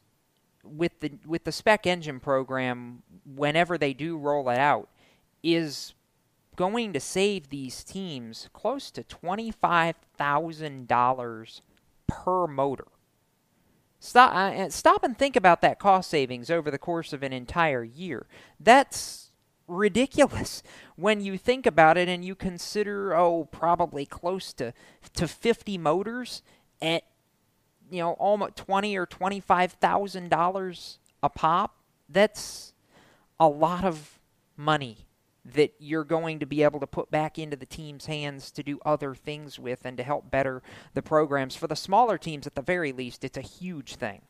with the with the spec engine program whenever they do roll it out is going to save these teams close to $25,000 per motor. Stop, uh, stop and think about that cost savings over the course of an entire year. That's ridiculous when you think about it and you consider, oh, probably close to, to 50 motors at, you know, almost 20 or $25,000 a pop. That's a lot of money that you're going to be able to put back into the team's hands to do other things with and to help better the programs. For the smaller teams, at the very least, it's a huge thing.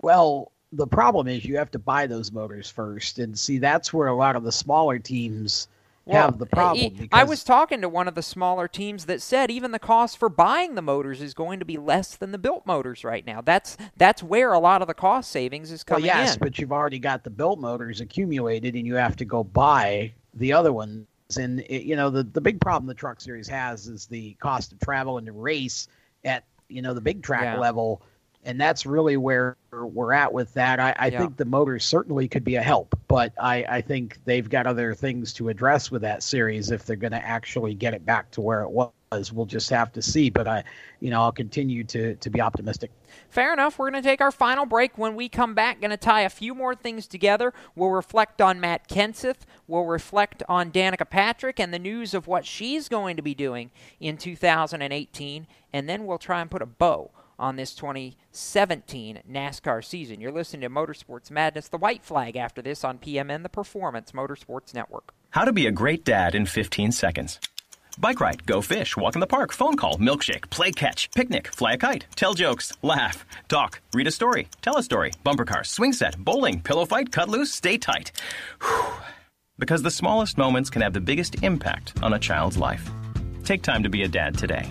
Well, the problem is you have to buy those motors first, and see that's where a lot of the smaller teams have the eh, eh, problem. Well, I was talking to one of the smaller teams that said even the cost for buying the motors is going to be less than the built motors right now. That's that's where a lot of the cost savings is coming well, yes, in. but you've already got the built motors accumulated, and you have to go buy the other ones. And it, you know the the big problem the Truck Series has is the cost of travel and the race at you know the big track Yeah. level, and that's really where we're at with that. I, I Yeah. think the motors certainly could be a help, but I, I think they've got other things to address with that series if they're going to actually get it back to where it was. We'll just have to see. But I, you know, I'll continue to to be optimistic. Fair enough. We're going to take our final break. When we come back, going to tie a few more things together. We'll reflect on Matt Kenseth. We'll reflect on Danica Patrick and the news of what she's going to be doing in 2018. And then we'll try and put a bow on this 2017 NASCAR season. You're listening to Motorsports Madness, the white flag after this on PMN, the Performance Motorsports Network. How to be a great dad in 15 seconds. Bike ride, go fish, walk in the park, phone call, milkshake, play catch, picnic, fly a kite, tell jokes, laugh, talk, read a story, tell a story, bumper car, swing set, bowling, pillow fight, cut loose, stay tight. Whew. Because the smallest moments can have the biggest impact on a child's life. Take time to be a dad today.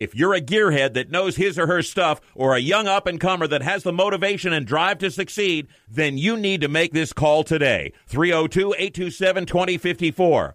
If you're a gearhead that knows his or her stuff or a young up and comer that has the motivation and drive to succeed, then you need to make this call today. 302 827 2054.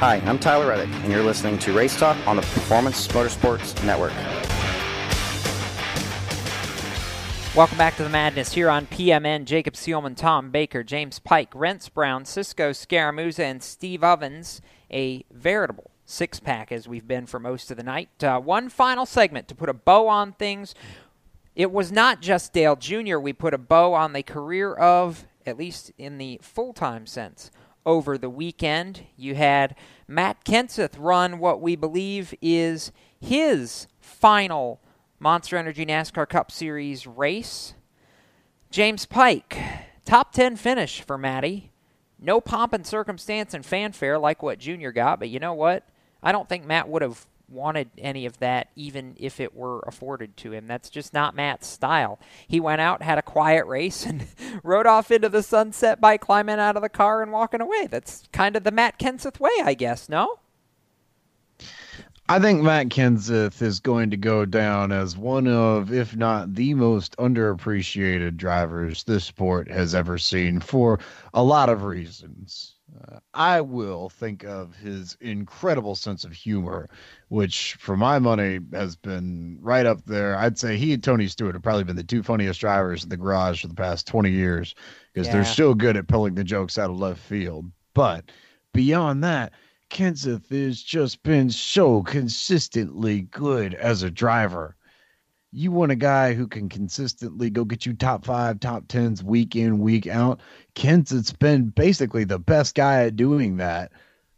Hi, I'm Tyler Reddick, and you're listening to Race Talk on the Performance Motorsports Network. Welcome back to the madness here on PMN. Jacob Seelman, Tom Baker, James Pike, Rents Brown, Cisco Scaramouza, and Steve Ovens. A veritable six pack as we've been for most of the night. Uh, one final segment to put a bow on things. It was not just Dale Jr. We put a bow on the career of, at least in the full time sense, over the weekend. You had Matt Kenseth run what we believe is his final Monster Energy NASCAR Cup Series race. James Pike, top 10 finish for Matty. No pomp and circumstance and fanfare like what Junior got, but you know what? I don't think Matt would have wanted any of that even if it were afforded to him. That's just not Matt's style. He went out, had a quiet race, and rode off into the sunset by climbing out of the car and walking away. That's kind of the Matt Kenseth way, I guess, no? I think Matt Kenseth is going to go down as one of, if not the most underappreciated drivers this sport has ever seen for a lot of reasons. Uh, I will think of his incredible sense of humor, which, for my money, has been right up there. I'd say he and Tony Stewart have probably been the two funniest drivers in the garage for the past 20 years because yeah. they're still good at pulling the jokes out of left field. But beyond that, Kenseth has just been so consistently good as a driver. You want a guy who can consistently go get you top five, top tens week in, week out. Kenseth's been basically the best guy at doing that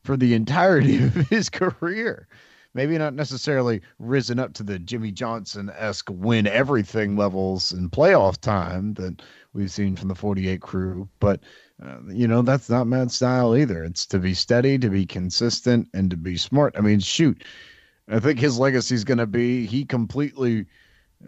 for the entirety of his career. Maybe not necessarily risen up to the Jimmie Johnson esque win everything levels in playoff time that we've seen from the 48 crew, but uh, you know, that's not Matt's style either. It's to be steady, to be consistent, and to be smart. I mean, shoot, I think his legacy is going to be he completely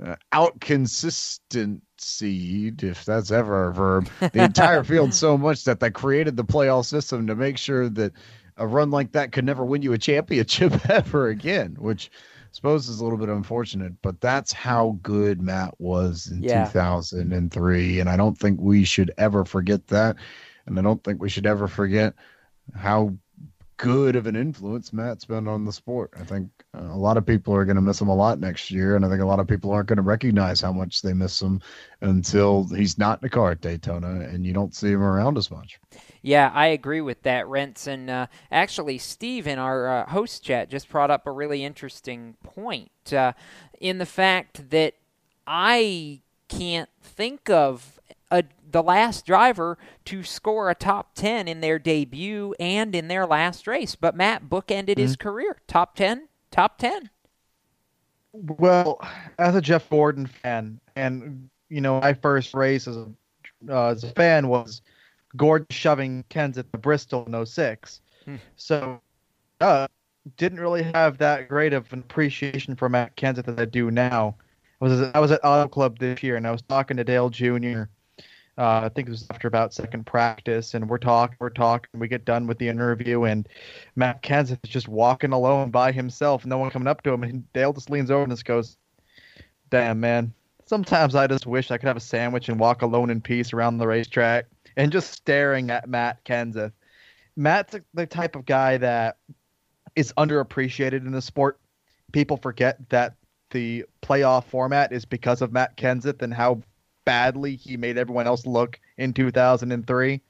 uh, out consistency, if that's ever a verb, the entire field so much that they created the playoff system to make sure that a run like that could never win you a championship ever again, which I suppose is a little bit unfortunate, but that's how good Matt was in yeah. 2003. And I don't think we should ever forget that. And I don't think we should ever forget how good of an influence Matt's been on the sport. I think uh, a lot of people are going to miss him a lot next year, and I think a lot of people aren't going to recognize how much they miss him until he's not in the car at Daytona and you don't see him around as much. Yeah, I agree with that, Rents. And uh, actually, Steve in our uh, host chat just brought up a really interesting point uh, in the fact that I can't think of a, the last driver to score a top 10 in their debut and in their last race. But Matt bookended mm-hmm. his career top 10, top 10. Well, as a Jeff Gordon fan, and, you know, my first race as a, uh, as a fan was Gordon shoving Kens at the Bristol in 06. Hmm. So, uh, didn't really have that great of an appreciation for Matt Kenseth as I do now. I was I was at Auto Club this year, and I was talking to Dale Jr. Uh, I think it was after about second practice, and we're talking, we're talking. We get done with the interview, and Matt Kenseth is just walking alone by himself, no one coming up to him, and Dale just leans over and just goes, "Damn, man. Sometimes I just wish I could have a sandwich and walk alone in peace around the racetrack." And just staring at Matt Kenseth. Matt's the type of guy that is underappreciated in the sport. People forget that the playoff format is because of Matt Kenseth and how badly he made everyone else look in 2003.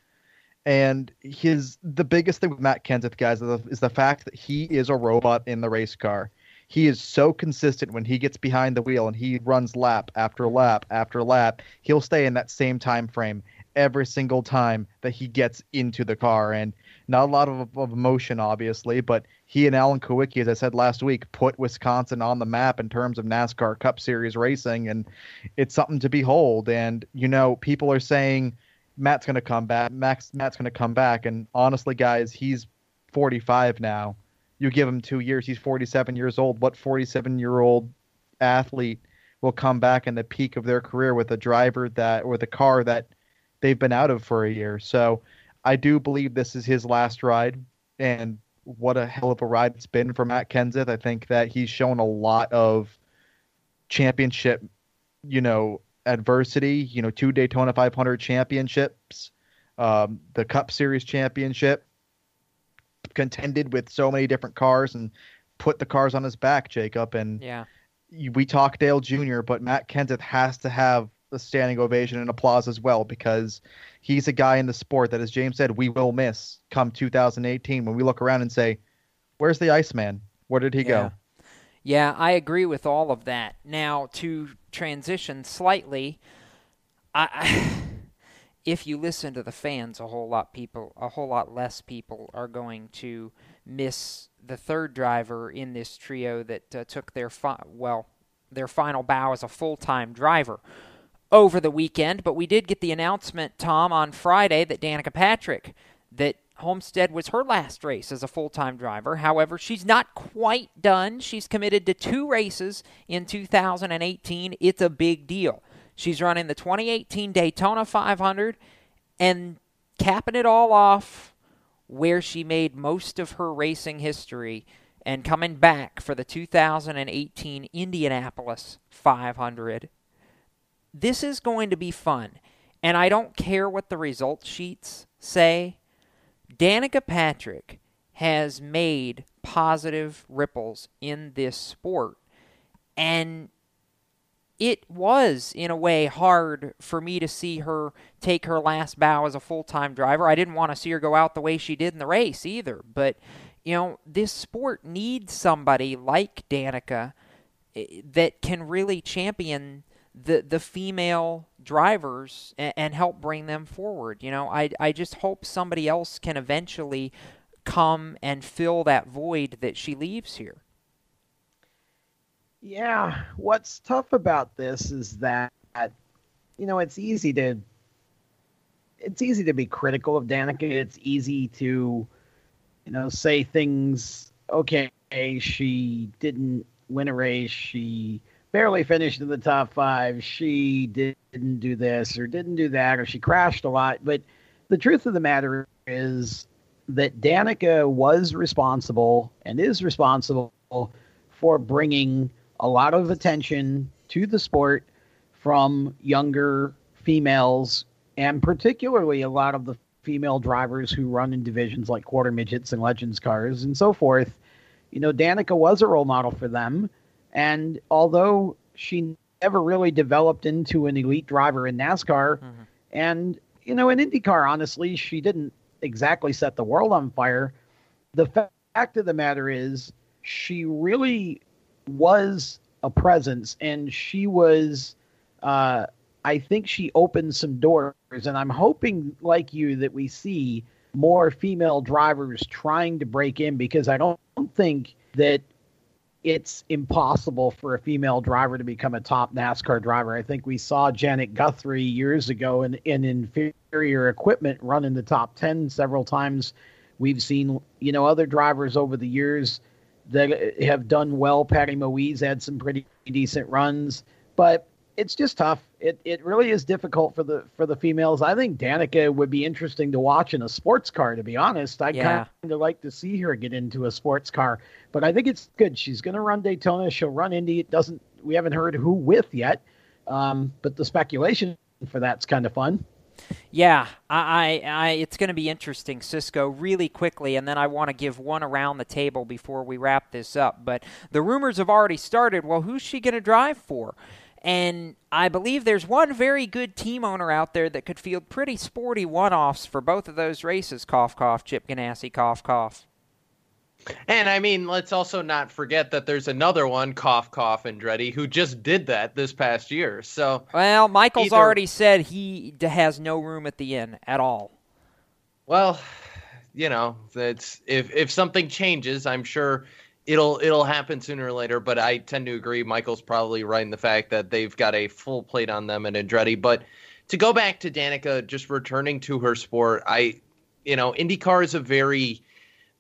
And his the biggest thing with Matt Kenseth, guys, is the, is the fact that he is a robot in the race car. He is so consistent when he gets behind the wheel and he runs lap after lap after lap. He'll stay in that same time frame every single time that he gets into the car. And not a lot of, of emotion, obviously, but he and Alan Kulwicki, as I said last week, put Wisconsin on the map in terms of NASCAR Cup Series racing, and it's something to behold. And you know, people are saying Matt's going to come back. Max, Matt's going to come back, and honestly, guys, he's 45 now. You give him two years, he's 47 years old. What 47 year old athlete will come back in the peak of their career with a driver that, with a car that they've been out of for a year? So I do believe this is his last ride, and what a hell of a ride it's been for Matt Kenseth. I think that he's shown a lot of championship, you know, adversity. You know, two Daytona 500 championships, um, the Cup Series championship, contended with so many different cars and put the cars on his back, Jacob. And yeah, we talk Dale Jr., but Matt Kenseth has to have a standing ovation and applause as well because he's a guy in the sport that, as James said, we will miss come 2018 when we look around and say, "Where's the Iceman? Where did he yeah. go?" Yeah, I agree with all of that. Now to transition slightly, I, I if you listen to the fans, a whole lot people, a whole lot less people are going to miss the third driver in this trio that uh, took their fi- well their final bow as a full time driver over the weekend, but we did get the announcement, Tom, on Friday that Danica Patrick, that Homestead was her last race as a full time driver. However, she's not quite done. She's committed to two races in 2018. It's a big deal. She's running the 2018 Daytona 500 and capping it all off where she made most of her racing history and coming back for the 2018 Indianapolis 500. This is going to be fun. And I don't care what the result sheets say. Danica Patrick has made positive ripples in this sport. And it was, in a way, hard for me to see her take her last bow as a full time driver. I didn't want to see her go out the way she did in the race either. But, you know, this sport needs somebody like Danica eh, that can really champion the the female drivers and, and, help bring them forward. You know, I I just hope somebody else can eventually come and fill that void that she leaves here. Yeah, what's tough about this is that you know it's easy to it's easy to be critical of Danica. It's easy to you know say things. Okay, she didn't win a race. She barely finished in the top five. She didn't do this or didn't do that, or she crashed a lot. But the truth of the matter is that Danica was responsible and is responsible for bringing a lot of attention to the sport from younger females and particularly a lot of the female drivers who run in divisions like quarter midgets and legends cars and so forth. You know, Danica was a role model for them and although she never really developed into an elite driver in NASCAR, mm-hmm. and you know, in IndyCar, honestly, she didn't exactly set the world on fire. The fact of the matter is, she really was a presence, and she was. Uh, I think she opened some doors, and I'm hoping, like you, that we see more female drivers trying to break in because I don't think that it's impossible for a female driver to become a top NASCAR driver. I think we saw Janet Guthrie years ago in, in inferior equipment run in the top 10 several times. We've seen, you know, other drivers over the years that have done well. Patty Moise had some pretty decent runs, but it's just tough. It it really is difficult for the for the females. I think Danica would be interesting to watch in a sports car. To be honest, I yeah. kind of like to see her get into a sports car. But I think it's good. She's going to run Daytona. She'll run Indy. It doesn't. We haven't heard who with yet. Um, but the speculation for that's kind of fun. Yeah, I, I, I it's going to be interesting, Cisco, really quickly, and then I want to give one around the table before we wrap this up. But the rumors have already started. Well, who's she going to drive for? And I believe there's one very good team owner out there that could field pretty sporty one offs for both of those races. Cough, cough, Chip Ganassi, cough, cough. And I mean, let's also not forget that there's another one, cough, cough, Andretti, who just did that this past year. So, well, Michael's either... already said he has no room at the inn at all. Well, you know, that's if if something changes, I'm sure it'll it'll happen sooner or later. But I tend to agree. Michael's probably right in the fact that they've got a full plate on them and Andretti. But to go back to Danica, just returning to her sport, I, you know, IndyCar is a very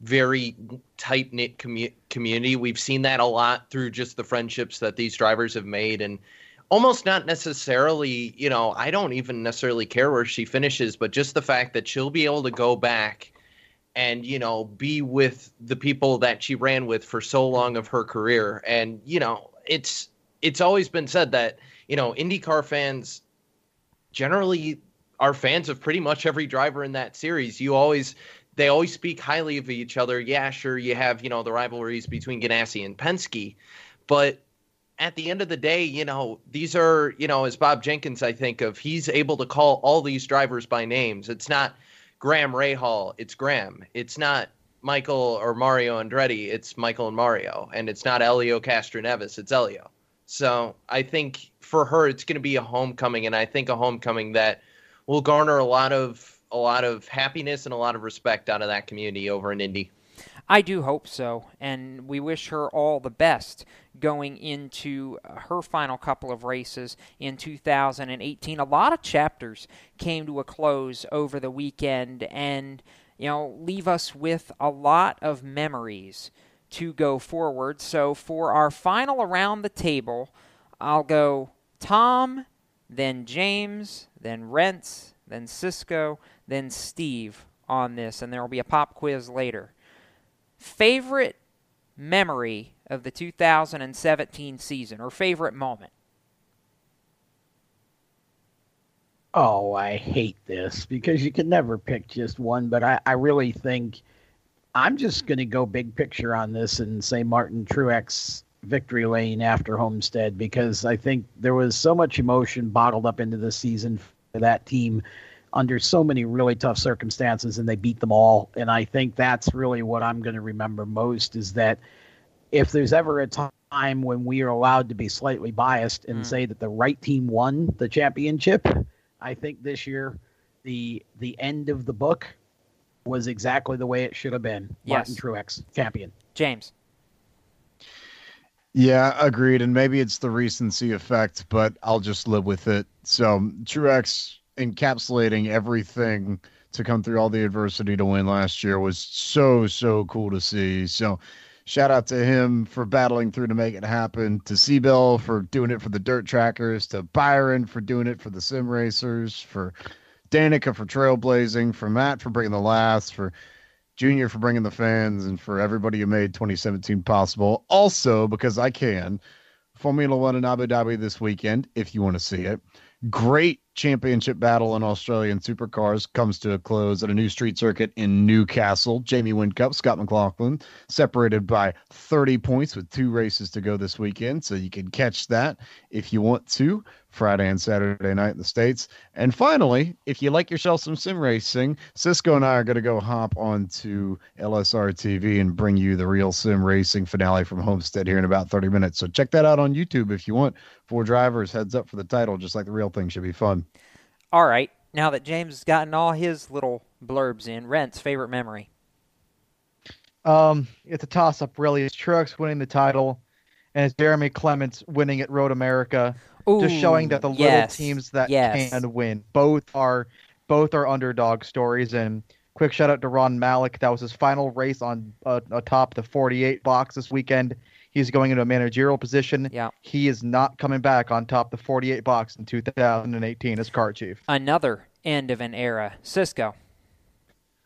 very tight knit commu- community. We've seen that a lot through just the friendships that these drivers have made, and almost not necessarily, you know, I don't even necessarily care where she finishes, but just the fact that she'll be able to go back and you know be with the people that she ran with for so long of her career and you know it's it's always been said that you know IndyCar fans generally are fans of pretty much every driver in that series. You always they always speak highly of each other. Yeah, sure, you have you know the rivalries between Ganassi and Penske, but at the end of the day, you know these are you know as Bob Jenkins I think of he's able to call all these drivers by names. It's not Graham Rahal, it's Graham. It's not Michael or Mario Andretti, it's Michael and Mario, and it's not Helio Castroneves, it's Elio. So I think for her, it's going to be a homecoming, and I think a homecoming that will garner a lot of a lot of happiness and a lot of respect out of that community over in Indy. I do hope so, and we wish her all the best going into her final couple of races in 2018. A lot of chapters came to a close over the weekend, and you know, leave us with a lot of memories to go forward. So for our final around the table, I'll go Tom, then James, then Rents, then Cisco, then Steve on this, and there will be a pop quiz later. Favorite memory of the 2017 season or favorite moment? Oh, I hate this because you can never pick just one, but I, I really think I'm just going to go big picture on this and say Martin Truex victory lane after Homestead because I think there was so much emotion bottled up into the season for that team under so many really tough circumstances and they beat them all and I think that's really what I'm going to remember most is that if there's ever a time when we are allowed to be slightly biased and mm. say that the right team won the championship I think this year the the end of the book was exactly the way it should have been. Yes. Martin Truex, champion. James. Yeah, agreed. And maybe it's the recency effect, but I'll just live with it. So Truex encapsulating everything to come through all the adversity to win last year was so, so cool to see. So shout out to him for battling through to make it happen, to C. Bell for doing it for the dirt trackers, to Byron for doing it for the sim racers, for Danica for trailblazing, for Matt for bringing the last, for Junior for bringing the fans, and for everybody who made 2017 possible. Also, because I can, Formula One in Abu Dhabi this weekend, if you want to see it. Great championship battle in Australian supercars comes to a close at a new street circuit in Newcastle. Jamie Whincup, Scott McLaughlin, separated by 30 points with two races to go this weekend. So you can catch that if you want to. Friday and Saturday night in the States. And finally, if you like yourself some sim racing, Cisco and I are going to go hop onto LSR TV and bring you the real sim racing finale from Homestead here in about 30 minutes. So check that out on YouTube if you want. Four drivers, heads up for the title, just like the real thing should be fun. All right. Now that James has gotten all his little blurbs in, Rent's favorite memory. Um, it's a toss up, really. It's Truex winning the title, and it's Jeremy Clements winning at Road America. Ooh, just showing that the little teams that yes. can win both are both are underdog stories. And quick shout out to Ron Malec. That was his final race on uh, atop the 48 box this weekend. He's going into a managerial position. Yeah. He is not coming back on top the 48 box in 2018 as car chief. Another end of an era. Cisco.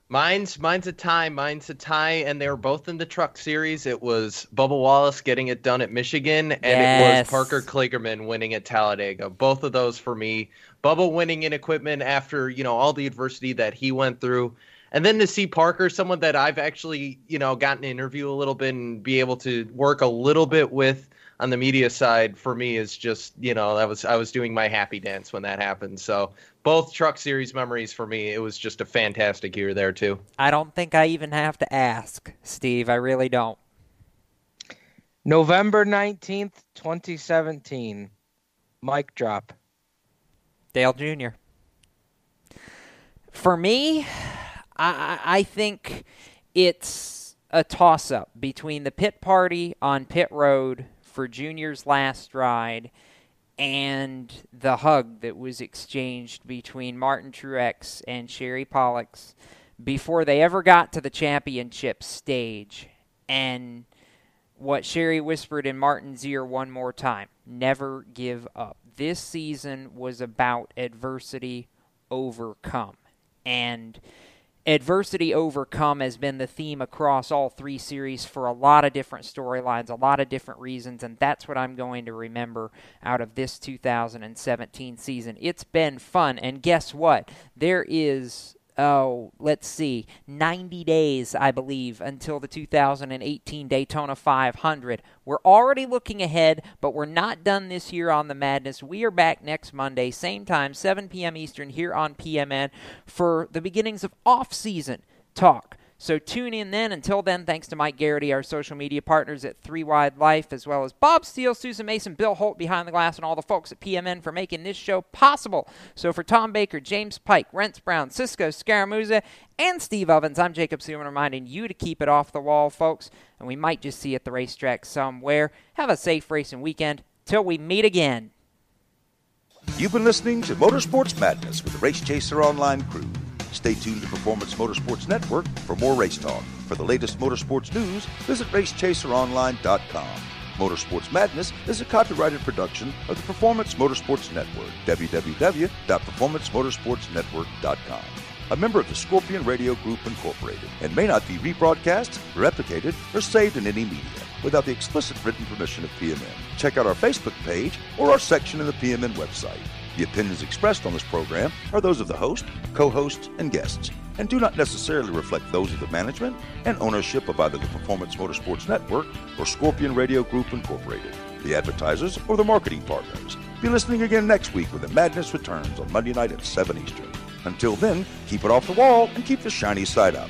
Mine's mine's a tie. Mine's a tie, and they were both in the truck series. It was Bubba Wallace getting it done at Michigan, and yes. it was Parker Kligerman winning at Talladega. Both of those for me. Bubba winning in equipment after you know all the adversity that he went through, and then to see Parker, someone that I've actually you know gotten to interview a little bit and be able to work a little bit with on the media side for me is just you know that was I was doing my happy dance when that happened. So both truck series memories for me. It was just a fantastic year there too. I don't think I even have to ask, Steve. I really don't. November 19th, 2017. Mic drop. Dale Jr. For me, I, I think it's a toss up between the pit party on pit road for Junior's last ride and the hug that was exchanged between Martin Truex and Sherry Pollex before they ever got to the championship stage. And what Sherry whispered in Martin's ear one more time never give up. This season was about adversity overcome. And adversity overcome has been the theme across all three series for a lot of different storylines, a lot of different reasons, and that's what I'm going to remember out of this 2017 season. It's been fun, and guess what? There is oh, let's see, 90 days, I believe, until the 2018 Daytona 500. We're already looking ahead, but we're not done this year on the madness. We are back next Monday, same time, 7 p.m. Eastern, here on PMN for the beginnings of off-season talk so tune in then. Until then, thanks to Mike Garrity, our social media partners at Three Wide Life, as well as Bob Steele, Susan Mason, Bill Holt behind the glass, and all the folks at PMN for making this show possible. So for Tom Baker, James Pike, Rents Brown, Cisco Scaramouza, and Steve Ovens, I'm Jacob Seelman reminding you to keep it off the wall, folks, and we might just see you at the racetrack somewhere. Have a safe racing weekend. Till we meet again. You've been listening to Motorsports Madness with the Race Chaser Online crew. Stay tuned to Performance Motorsports Network for more race talk. For the latest motorsports news, visit racechaseronline.com. Motorsports Madness is a copyrighted production of the Performance Motorsports Network. www.performancemotorsportsnetwork.com. A member of the Scorpion Radio Group Incorporated and may not be rebroadcast, replicated, or saved in any media without the explicit written permission of PMN. Check out our Facebook page or our section in the PMN website. The opinions expressed on this program are those of the host, co hosts, and guests, and do not necessarily reflect those of the management and ownership of either the Performance Motorsports Network or Scorpion Radio Group Incorporated, the advertisers, or the marketing partners. Be listening again next week when the madness returns on Monday night at 7 Eastern. Until then, keep it off the wall and keep the shiny side up.